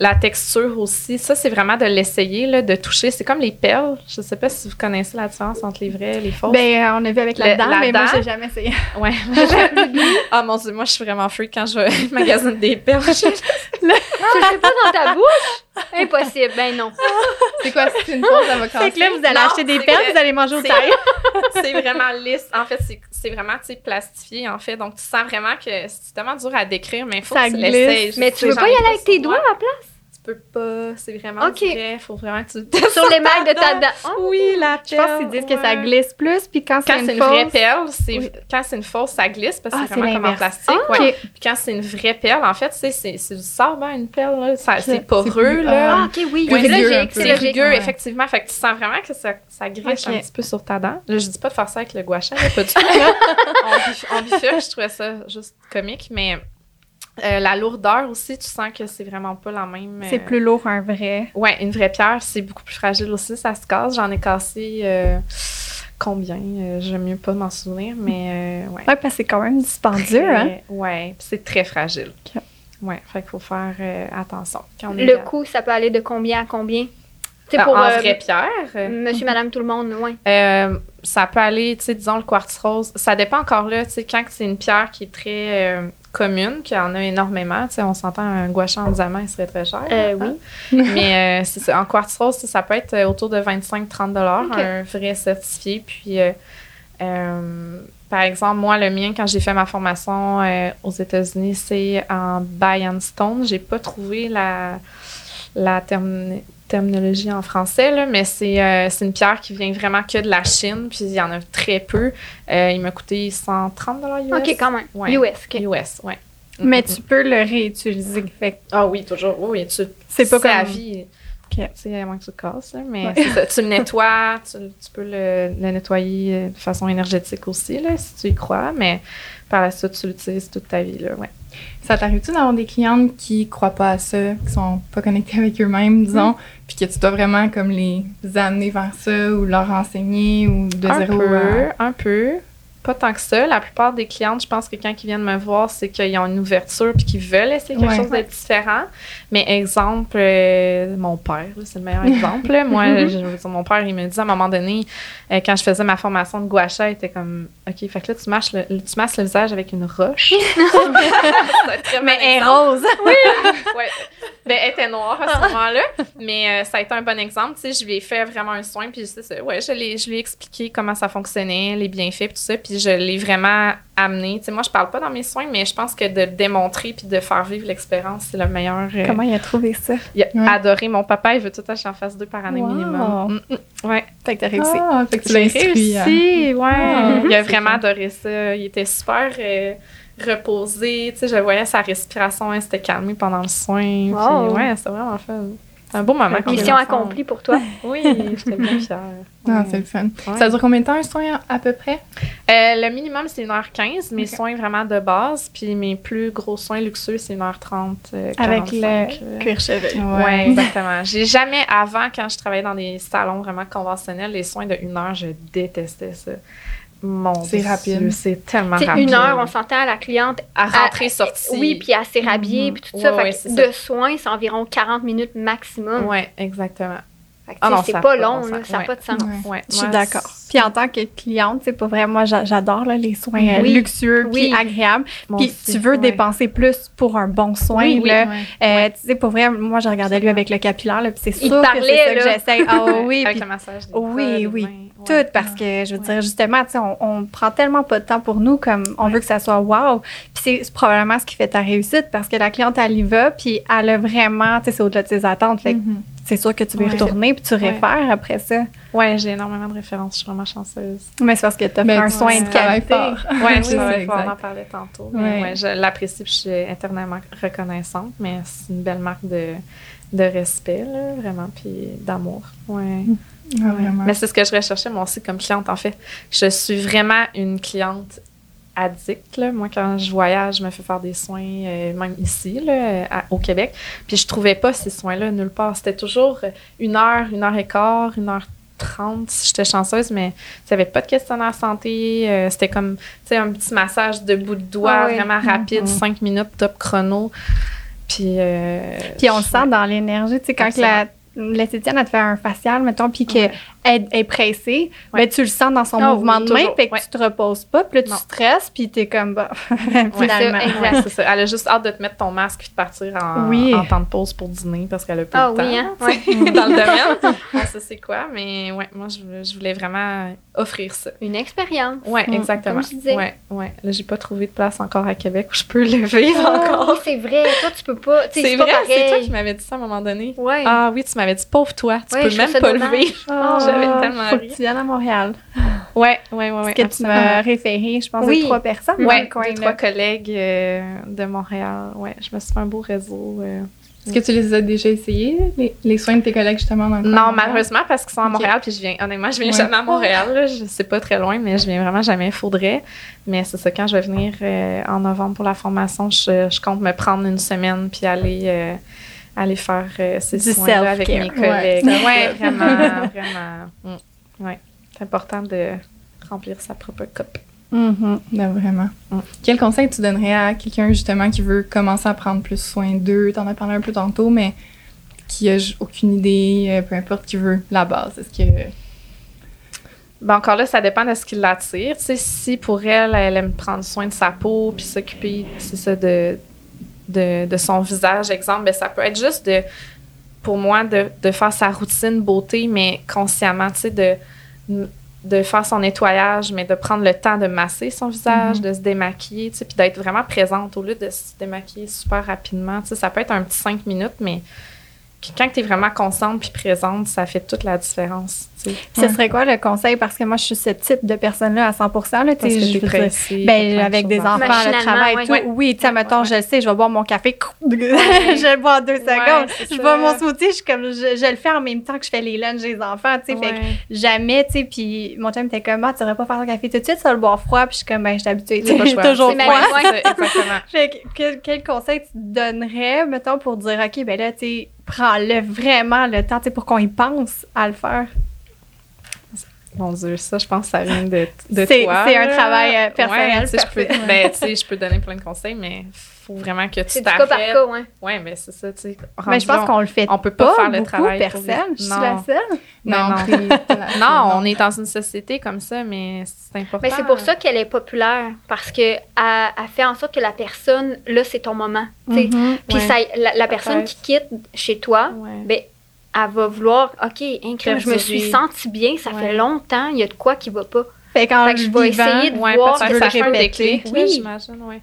La texture aussi, ça, c'est vraiment de l'essayer, de toucher. C'est comme les perles. Je ne sais pas si vous connaissez la différence entre les vraies et les fausses. Ben, on a vu avec la dame, mais moi, j'ai jamais essayé. Ouais. ah, mon Dieu, moi, je suis vraiment freak quand je magasine des perles. je... ne fais pas dans ta bouche? Impossible. Ben non. C'est quoi? C'est une pause avocat? C'est que là, vous allez acheter des perles, vous allez manger au taille. c'est vraiment lisse. En fait, c'est vraiment, tu sais, plastifié, en fait. Donc, tu sens vraiment que c'est tellement dur à décrire, mais il faut que tu l'essayes. Mais tu veux pas y aller avec tes doigts à la place? Tu peux pas. C'est vraiment okay. Il faut vraiment que tu Sur les mailles de ta dent. Oh, oui, la perle. Je pense qu'ils disent que ça glisse plus. Puis quand, quand c'est une, une, vraie perle, c'est quand c'est une fausse, ça glisse parce que ah, c'est vraiment comme en plastique. Ah, ouais. Puis quand c'est une vraie perle, en fait, c'est du sable, hein, une perle. C'est poreux. Là. Ah, ok, oui. c'est rigueux, effectivement. Fait que tu sens vraiment que ça, ça griche un petit peu sur ta dent. Là, je dis pas de faire ça avec le gua sha, pas du tout. en bifurque, je trouvais ça juste comique, mais euh, la lourdeur aussi, tu sens que c'est vraiment pas la même. C'est plus lourd un vrai. Ouais, une vraie pierre, c'est beaucoup plus fragile aussi, ça se casse. J'en ai cassé euh, combien euh, J'aime mieux pas m'en souvenir, mais ouais. Ouais, parce que c'est quand même dispendieux, hein Ouais, c'est très fragile. Ouais, fait qu'il faut faire attention. le coût, ça peut aller de combien à combien? C'est pour en vraie pierre. Monsieur, madame, tout le monde, oui. Ça peut aller, tu sais, disons le quartz rose. Ça dépend encore là, tu sais, quand c'est une pierre qui est très commune, qu'il y en a énormément. Tu sais, on s'entend un gouache en diamant, il serait très cher. Euh, hein? oui. Mais euh, en quartz rose, ça peut être autour de 25-30 un vrai certifié. Puis, euh, par exemple, moi, le mien, quand j'ai fait ma formation aux États-Unis, c'est en buy and stone. J'ai pas trouvé la, la terme terminologie en français, là, mais euh, c'est une pierre qui vient vraiment que de la Chine, puis il y en a très peu. Euh, il m'a coûté 130 US. OK, quand même. US. US, ouais. Mais tu peux le réutiliser. Fait. Ah oui, toujours. Oui, tu. C'est pas comme. la vie. Tu sais, à moins que tu te casses, mais tu le nettoies, tu, peux le, le, nettoyer euh, de façon énergétique aussi, là, si tu y crois, mais par la suite, tu l'utilises toute ta vie, là, ouais. Ça t'arrive-tu d'avoir des clientes qui croient pas à ça, qui sont pas connectées avec eux-mêmes, disons, mm. puis que tu dois vraiment comme les amener vers ça ou leur enseigner ou de un zéro peu, Un peu. Pas tant que ça. La plupart des clientes, je pense que quand ils viennent me voir, c'est qu'ils ont une ouverture puis qu'ils veulent essayer quelque chose de différent. Mais exemple, euh, mon père, c'est le meilleur exemple. Moi, je, mon père, il me dit à un moment donné, euh, quand je faisais ma formation de gua sha, il était comme, OK, fait que là, tu masses le, tu masses le visage avec une roche. Mais elle est rose. oui. ouais. Ben, elle était noire à ce moment-là. Mais euh, ça a été un bon exemple. Tu sais, je lui ai fait vraiment un soin. Puis, ouais, je, je lui ai expliqué comment ça fonctionnait, les bienfaits, tout ça. Puis, je l'ai vraiment amené. Tu sais, moi, je parle pas dans mes soins, mais je pense que de démontrer puis de faire vivre l'expérience, c'est le meilleur. Euh, comment il a trouvé ça? Il a adoré. Mon papa, il veut tout acheter en face deux par année minimum. Mm, mm, ouais. Fait que t'as réussi. Ah, fait que tu l'as réussi. Hein. Ouais. Ah, il a vraiment adoré ça. Il était super. Euh, reposé. Tu sais, je voyais sa respiration, elle s'était calmée pendant le soin. Puis, ouais, c'était vraiment fun. Un beau moment. Mission accomplie pour toi. oui, j'étais bien fière. Ah, c'est le fun. Ça dure combien de temps un soin à peu près? Euh, le minimum, c'est 1h15. Mes soins vraiment de base. Puis mes plus gros soins luxueux, c'est 1h30. Euh, Avec le euh. cuir chevelu. Oui, exactement. J'ai jamais, avant, quand je travaillais dans des salons vraiment conventionnels, les soins de 1 heure, je détestais ça. Mon c'est rapide. C'est tellement rapide. Une heure, on s'entend à la cliente. À rentrer, sortir. Oui, puis à s'érhabiller, puis tout ça. de soins, c'est environ 40 minutes maximum. Oui, exactement. Ah c'est pas long, ça n'a pas de sens. je suis d'accord. Puis en tant que cliente, c'est pas vrai, moi j'adore les soins euh, luxueux puis agréables. puis tu veux dépenser plus pour un bon soin. là. Euh, tu sais, pour vrai, moi je regardais lui avec le capillaire, puis c'est sûr que c'est ça que j'essaie. Ah oui, avec le massage. Oui, oui. Tout, parce que je veux dire, justement, tu sais, on, on, prend tellement pas de temps pour nous comme on veut que ça soit wow. Puis c'est probablement ce qui fait ta réussite parce que la cliente, elle y va, puis elle a vraiment, tu sais, c'est au-delà de ses attentes. Fait mm-hmm c'est sûr que tu veux y retourner puis tu réfères après ça. Oui, j'ai énormément de références. Je suis vraiment chanceuse. Mais c'est parce que tu as fait un soin de qualité. Oui, je sais, on en parlait tantôt. Ouais. je l'apprécie je suis éternellement reconnaissante, mais c'est une belle marque de, de respect, là, vraiment, puis d'amour. Ouais. Ah, mais c'est ce que je recherchais moi aussi comme cliente, en fait. Je suis vraiment une cliente addict. Là. Moi, quand je voyage, je me fais faire des soins, euh, même ici, là, à- au Québec. Puis je trouvais pas ces soins-là nulle part. C'était toujours une heure, une heure et quart, une heure trente si j'étais chanceuse, mais n'y avait pas de questionnaire santé. euh, C'était comme, tu sais, un petit massage de bout de doigt, Ah vraiment rapide, Mhm. cinq minutes, top chrono. Puis, euh, Puis on le sent dans l'énergie, tu sais, quand la l'esthéticienne, elle te fait un facial, mettons, puis qu'elle Est pressée, Ouais. ben, tu le sens dans son Ah mouvement oui, de main, fait que ouais. tu te reposes pas, puis là, tu Non. stresses, puis t'es comme, bah, Ouais, finalement. c'est- exact. Ouais, c'est ça. Elle a juste hâte de te mettre ton masque et de partir en, Oui. en temps de pause pour dîner parce qu'elle a plus Ah le temps. oui, hein? tu sais, dans le domaine. On sait c'est quoi, mais ouais, moi, je, voulais- je voulais vraiment offrir ça. Une expérience. Ouais, Mm, exactement. comme je disais. Ouais, ouais. Là, j'ai pas trouvé de place encore à Québec où je peux le vivre Ah, encore. oui, c'est vrai. Toi, tu peux pas. C'est pas vrai, c'est toi qui m'avais dit ça à un moment donné. Ouais. Ah oui, tu m'avais dit, pauvre toi, tu Ouais, peux même ça pas le vivre. Ah, J'avais tellement Faut que tu viennes à Montréal. Ouais, ouais, ouais, Parce ouais. que tu m'as référé, je pense, Oui. à trois personnes dans Ouais, le coin, deux, là. trois collègues euh, de Montréal. Ouais, je me suis fait un beau réseau. euh. Est-ce que tu les as déjà essayés, les, les soins de tes collègues, justement, dans le Non, malheureusement, parce qu'ils sont à. Montréal, puis je viens, honnêtement, je viens Ouais. jamais à Montréal, là. Je sais pas très loin, mais je viens vraiment jamais. Faudrait. Mais c'est ça, quand je vais venir euh, en novembre pour la formation, je, je compte me prendre une semaine puis aller, euh, aller faire euh, ces Du soins-là avec mes collègues. Ouais. Ouais, vraiment, vraiment. Mm. Ouais. C'est important de remplir sa propre coupe. Mhm. Non, vraiment. Mm. Quel conseil tu donnerais à quelqu'un, justement, qui veut commencer à prendre plus soin d'eux? T'en as parlé un peu tantôt, mais qui a aucune idée, euh, peu importe, qui veut la base. Est-ce que... Ben encore là, ça dépend de ce qui l'attire. Tu sais, si pour elle, elle aime prendre soin de sa peau puis s'occuper, c'est ça, de, de, de son visage, exemple, ben ça peut être juste de, pour moi, de, de faire sa routine beauté, mais consciemment, tu sais, de, de faire son nettoyage, mais de prendre le temps de masser son visage, Mhm. de se démaquiller, tu sais, puis d'être vraiment présente au lieu de se démaquiller super rapidement. Tu sais, ça peut être un petit cinq minutes, mais quand tu es vraiment consciente puis présente, ça fait toute la différence. Tu sais. Ce serait quoi le conseil? Parce que moi, je suis ce type de personne-là à 100 là, Parce que je pressée, Ben, avec des enfants, le travail, ouais. tout. Ouais. Oui, tu sais, mettons, ouais, je le sais, je vais boire mon café, je le bois en deux Ouais, secondes. je bois mon smoothie, je comme, je, je le fais en même temps que je fais les lunchs des enfants, tu sais, fait que jamais, tu sais, puis mon chum était comme, ah, tu devrais pas faire ton café tout de suite, ça va le boire froid, puis je suis comme, ben, je suis habituée, tu J'ai pas le sais, toujours froid. Fait que, quel, conseil tu donnerais, mettons, pour dire, OK, ben là, tu sais, prends-le vraiment le temps, pour qu'on y pense à le faire? Mon Dieu, ça, je pense que ça vient de, de C'est- toi. c'est un travail, euh, personnel, Ouais, tu sais, je peux, ben, je peux donner plein de conseils, mais faut vraiment que tu C'est du cas par cas, ouais. Ouais, mais c'est ça, tu sais. Mais je pense qu'on le fait on peut pas, pas, faire le travail personne. Je suis Non. la seule. Non, non. pris- Non, on est dans une société comme ça, mais c'est important. Mais c'est pour ça qu'elle est populaire, parce que elle, elle fait en sorte que la personne, là, c'est ton moment. Mhm. Puis Ouais. la, la personne qui quitte chez toi, Ouais. ben, elle va vouloir, OK, crème, je me suis sentie bien, ça Ouais. fait longtemps, il y a de quoi qui va pas. Fait Fait que je vais vivant, essayer de Ouais, voir ça le fait un répéter. déclic, Oui. j'imagine, ouais.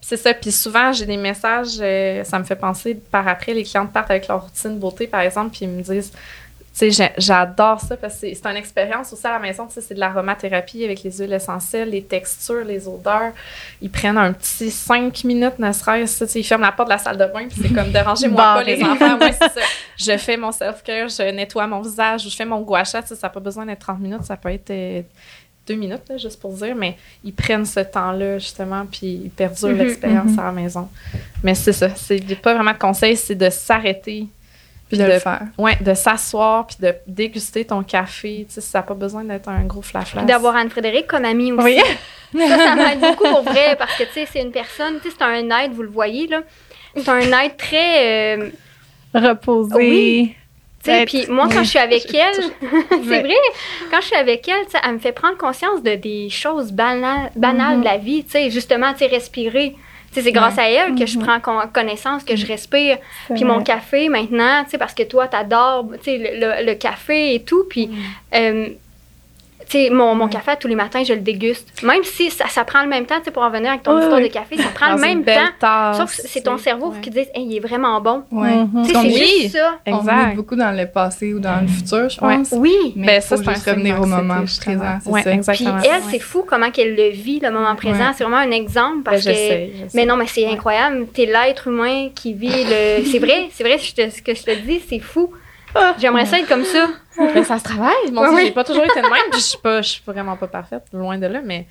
C'est ça. Puis souvent, j'ai des messages, euh, ça me fait penser, par après, les clientes partent avec leur routine beauté, par exemple, puis ils me disent, tu sais, j'adore ça parce que c'est c'est une expérience aussi à la maison, tu sais, c'est de l'aromathérapie avec les huiles essentielles, les textures, les odeurs. Ils prennent un petit cinq minutes, ne serait-ce, tu sais, ils ferment la porte de la salle de bain, puis c'est comme, dérangez-moi pas les enfants. Ouais, c'est ça. Je fais mon self-care, je nettoie mon visage, ou je fais mon gua sha, tu sais, ça n'a pas besoin d'être 30 minutes, ça peut être euh, deux minutes, là, juste pour dire, mais ils prennent ce temps-là, justement, puis ils perdurent Mhm, l'expérience mhm. à la maison. Mais c'est ça, c'est pas vraiment de conseil, c'est de s'arrêter, Puis de de- le faire. ouais, de s'asseoir, puis de déguster ton café, tu sais, ça n'a pas besoin d'être un gros flafla. D'avoir Anne-Frédéric comme amie aussi. Oui. Ça, ça m'aide beaucoup pour vrai, parce que, tu sais, c'est une personne, tu sais, c'est un aide, vous le voyez, là. C'est un aide très... euh, reposer. Oui. Puis moi, quand je suis avec elle, c'est vrai, quand je suis avec elle, elle me fait prendre conscience de des choses banales, banales Mhm. de la vie, tu sais, justement, tu sais, respirer. Tu sais, c'est grâce à elle que je Mhm. prends con- connaissance, que je respire. Puis mon café, maintenant, tu sais, parce que toi, t'adores, tu sais, le, le- le café et tout, puis... euh, tu sais, mon, mon café, tous les matins, je le déguste. Même si ça, ça prend le même temps, tu sais, pour en venir avec ton Ouais, histoire de café, ça prend Dans le une même belle temps. tasse, Sauf que c'est ton cerveau ouais. qui dit, hey, il est vraiment bon. Ouais. Mhm. Tu sais, Parce qu'on c'est juste ça. On Exact. vit beaucoup dans le passé ou dans le futur, je Ouais. pense. Oui. Mais Ben, ça, faut c'est juste revenir au moment présent, c'est Ouais, ça. Puis exactement. elle, Ouais. c'est fou comment qu'elle le vit, le moment présent. Ouais. C'est vraiment un exemple Ben, parce que. Mais non, mais c'est incroyable. T'es l'être humain qui vit le. C'est vrai, c'est vrai ce que je te dis, c'est fou. J'aimerais ça être comme ça. Ben, ça se travaille. Mon Ouais, Dieu, ouais. j'ai pas toujours été de même. Je suis pas, je suis vraiment pas parfaite, loin de là, mais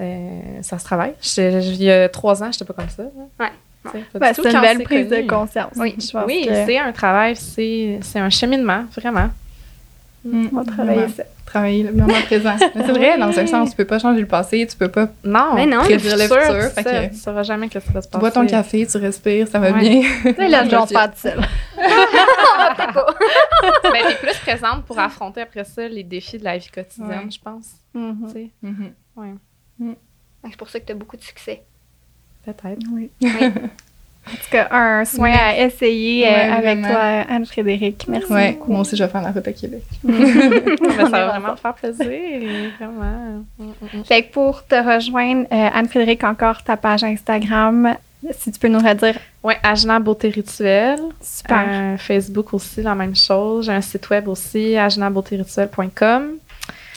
euh, ça se travaille. Je- je- il y a trois ans, j'étais pas comme ça. là. Ouais. Tu Ben, c'est une belle prise de conscience. Oui. je pense Oui, que c'est un travail, c'est c'est un cheminement, vraiment. Mm. on va travailler Vraiment. ça. Travailler le moment présent. Mais c'est vrai, dans un Oui. sens, tu peux pas changer le passé, tu peux pas. Non, Mais non. Prédire le futur, futur, c'est fait ça, que- tu sauras jamais que ça va se Tu passer. bois ton café, tu respires, ça va Ouais. bien. Tu sais, la journée pas de seul. ben, t'es plus présente pour affronter après ça les défis de la vie quotidienne, Ouais. je pense. Mhm. Tu sais, Mhm. C'est pour ça que tu as beaucoup de succès. peut-être. Oui. En tout cas, un soin à essayer euh, Ouais, avec vraiment. toi, Anne-Frédéric. Merci Ouais, beaucoup. moi aussi, je vais faire la route à Québec. Ça va vraiment me faire plaisir, vraiment. Mm, mm, mm. Fait que pour te rejoindre, euh, Anne-Frédéric, encore ta page Instagram, si tu peux nous redire. Ouais, Agena Beauté Rituelle. Super. Euh, Facebook aussi, la même chose. J'ai un site web aussi, agenabeautérituelle.com.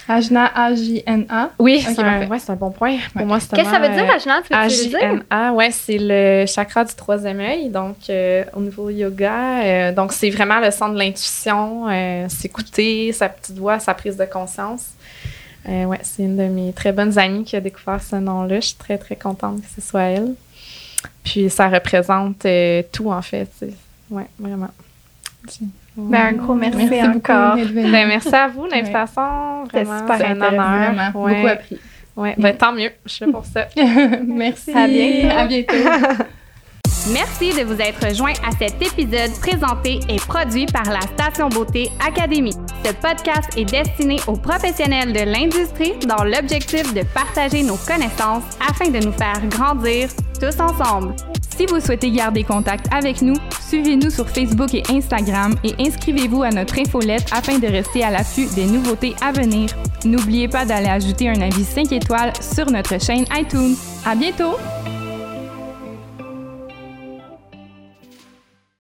Ajna, A-J-N-A. Oui, Ok, c'est un, ouais, c'est un bon point. Pour moi, c'est Qu'est-ce que ça veut dire, Ajna? Tu peux-tu le dire? AJNA, ouais, c'est le chakra du troisième œil, donc euh, au niveau yoga. euh, donc, c'est vraiment le centre de l'intuition, euh, s'écouter, sa petite voix, sa prise de conscience. Euh, ouais, c'est une de mes très bonnes amies qui a découvert ce nom-là. Je suis très, très contente que ce soit elle. Puis, ça représente euh, tout, en fait. Ouais, vraiment. Ben, un gros merci, Merci encore. beaucoup. Ben, merci à vous, l'invitation. Vraiment, super c'est un honneur. Vraiment, Ouais. beaucoup appris. Ouais, ben, tant mieux. Je suis là pour ça. Merci. À bientôt. À bientôt. Merci de vous être joint à cet épisode présenté et produit par la Station Beauté Académie. Ce podcast est destiné aux professionnels de l'industrie dans l'objectif de partager nos connaissances afin de nous faire grandir tous ensemble. Si vous souhaitez garder contact avec nous, suivez-nous sur Facebook et Instagram et inscrivez-vous à notre infolette afin de rester à l'affût des nouveautés à venir. N'oubliez pas d'aller ajouter un avis 5 étoiles sur notre chaîne iTunes. À bientôt!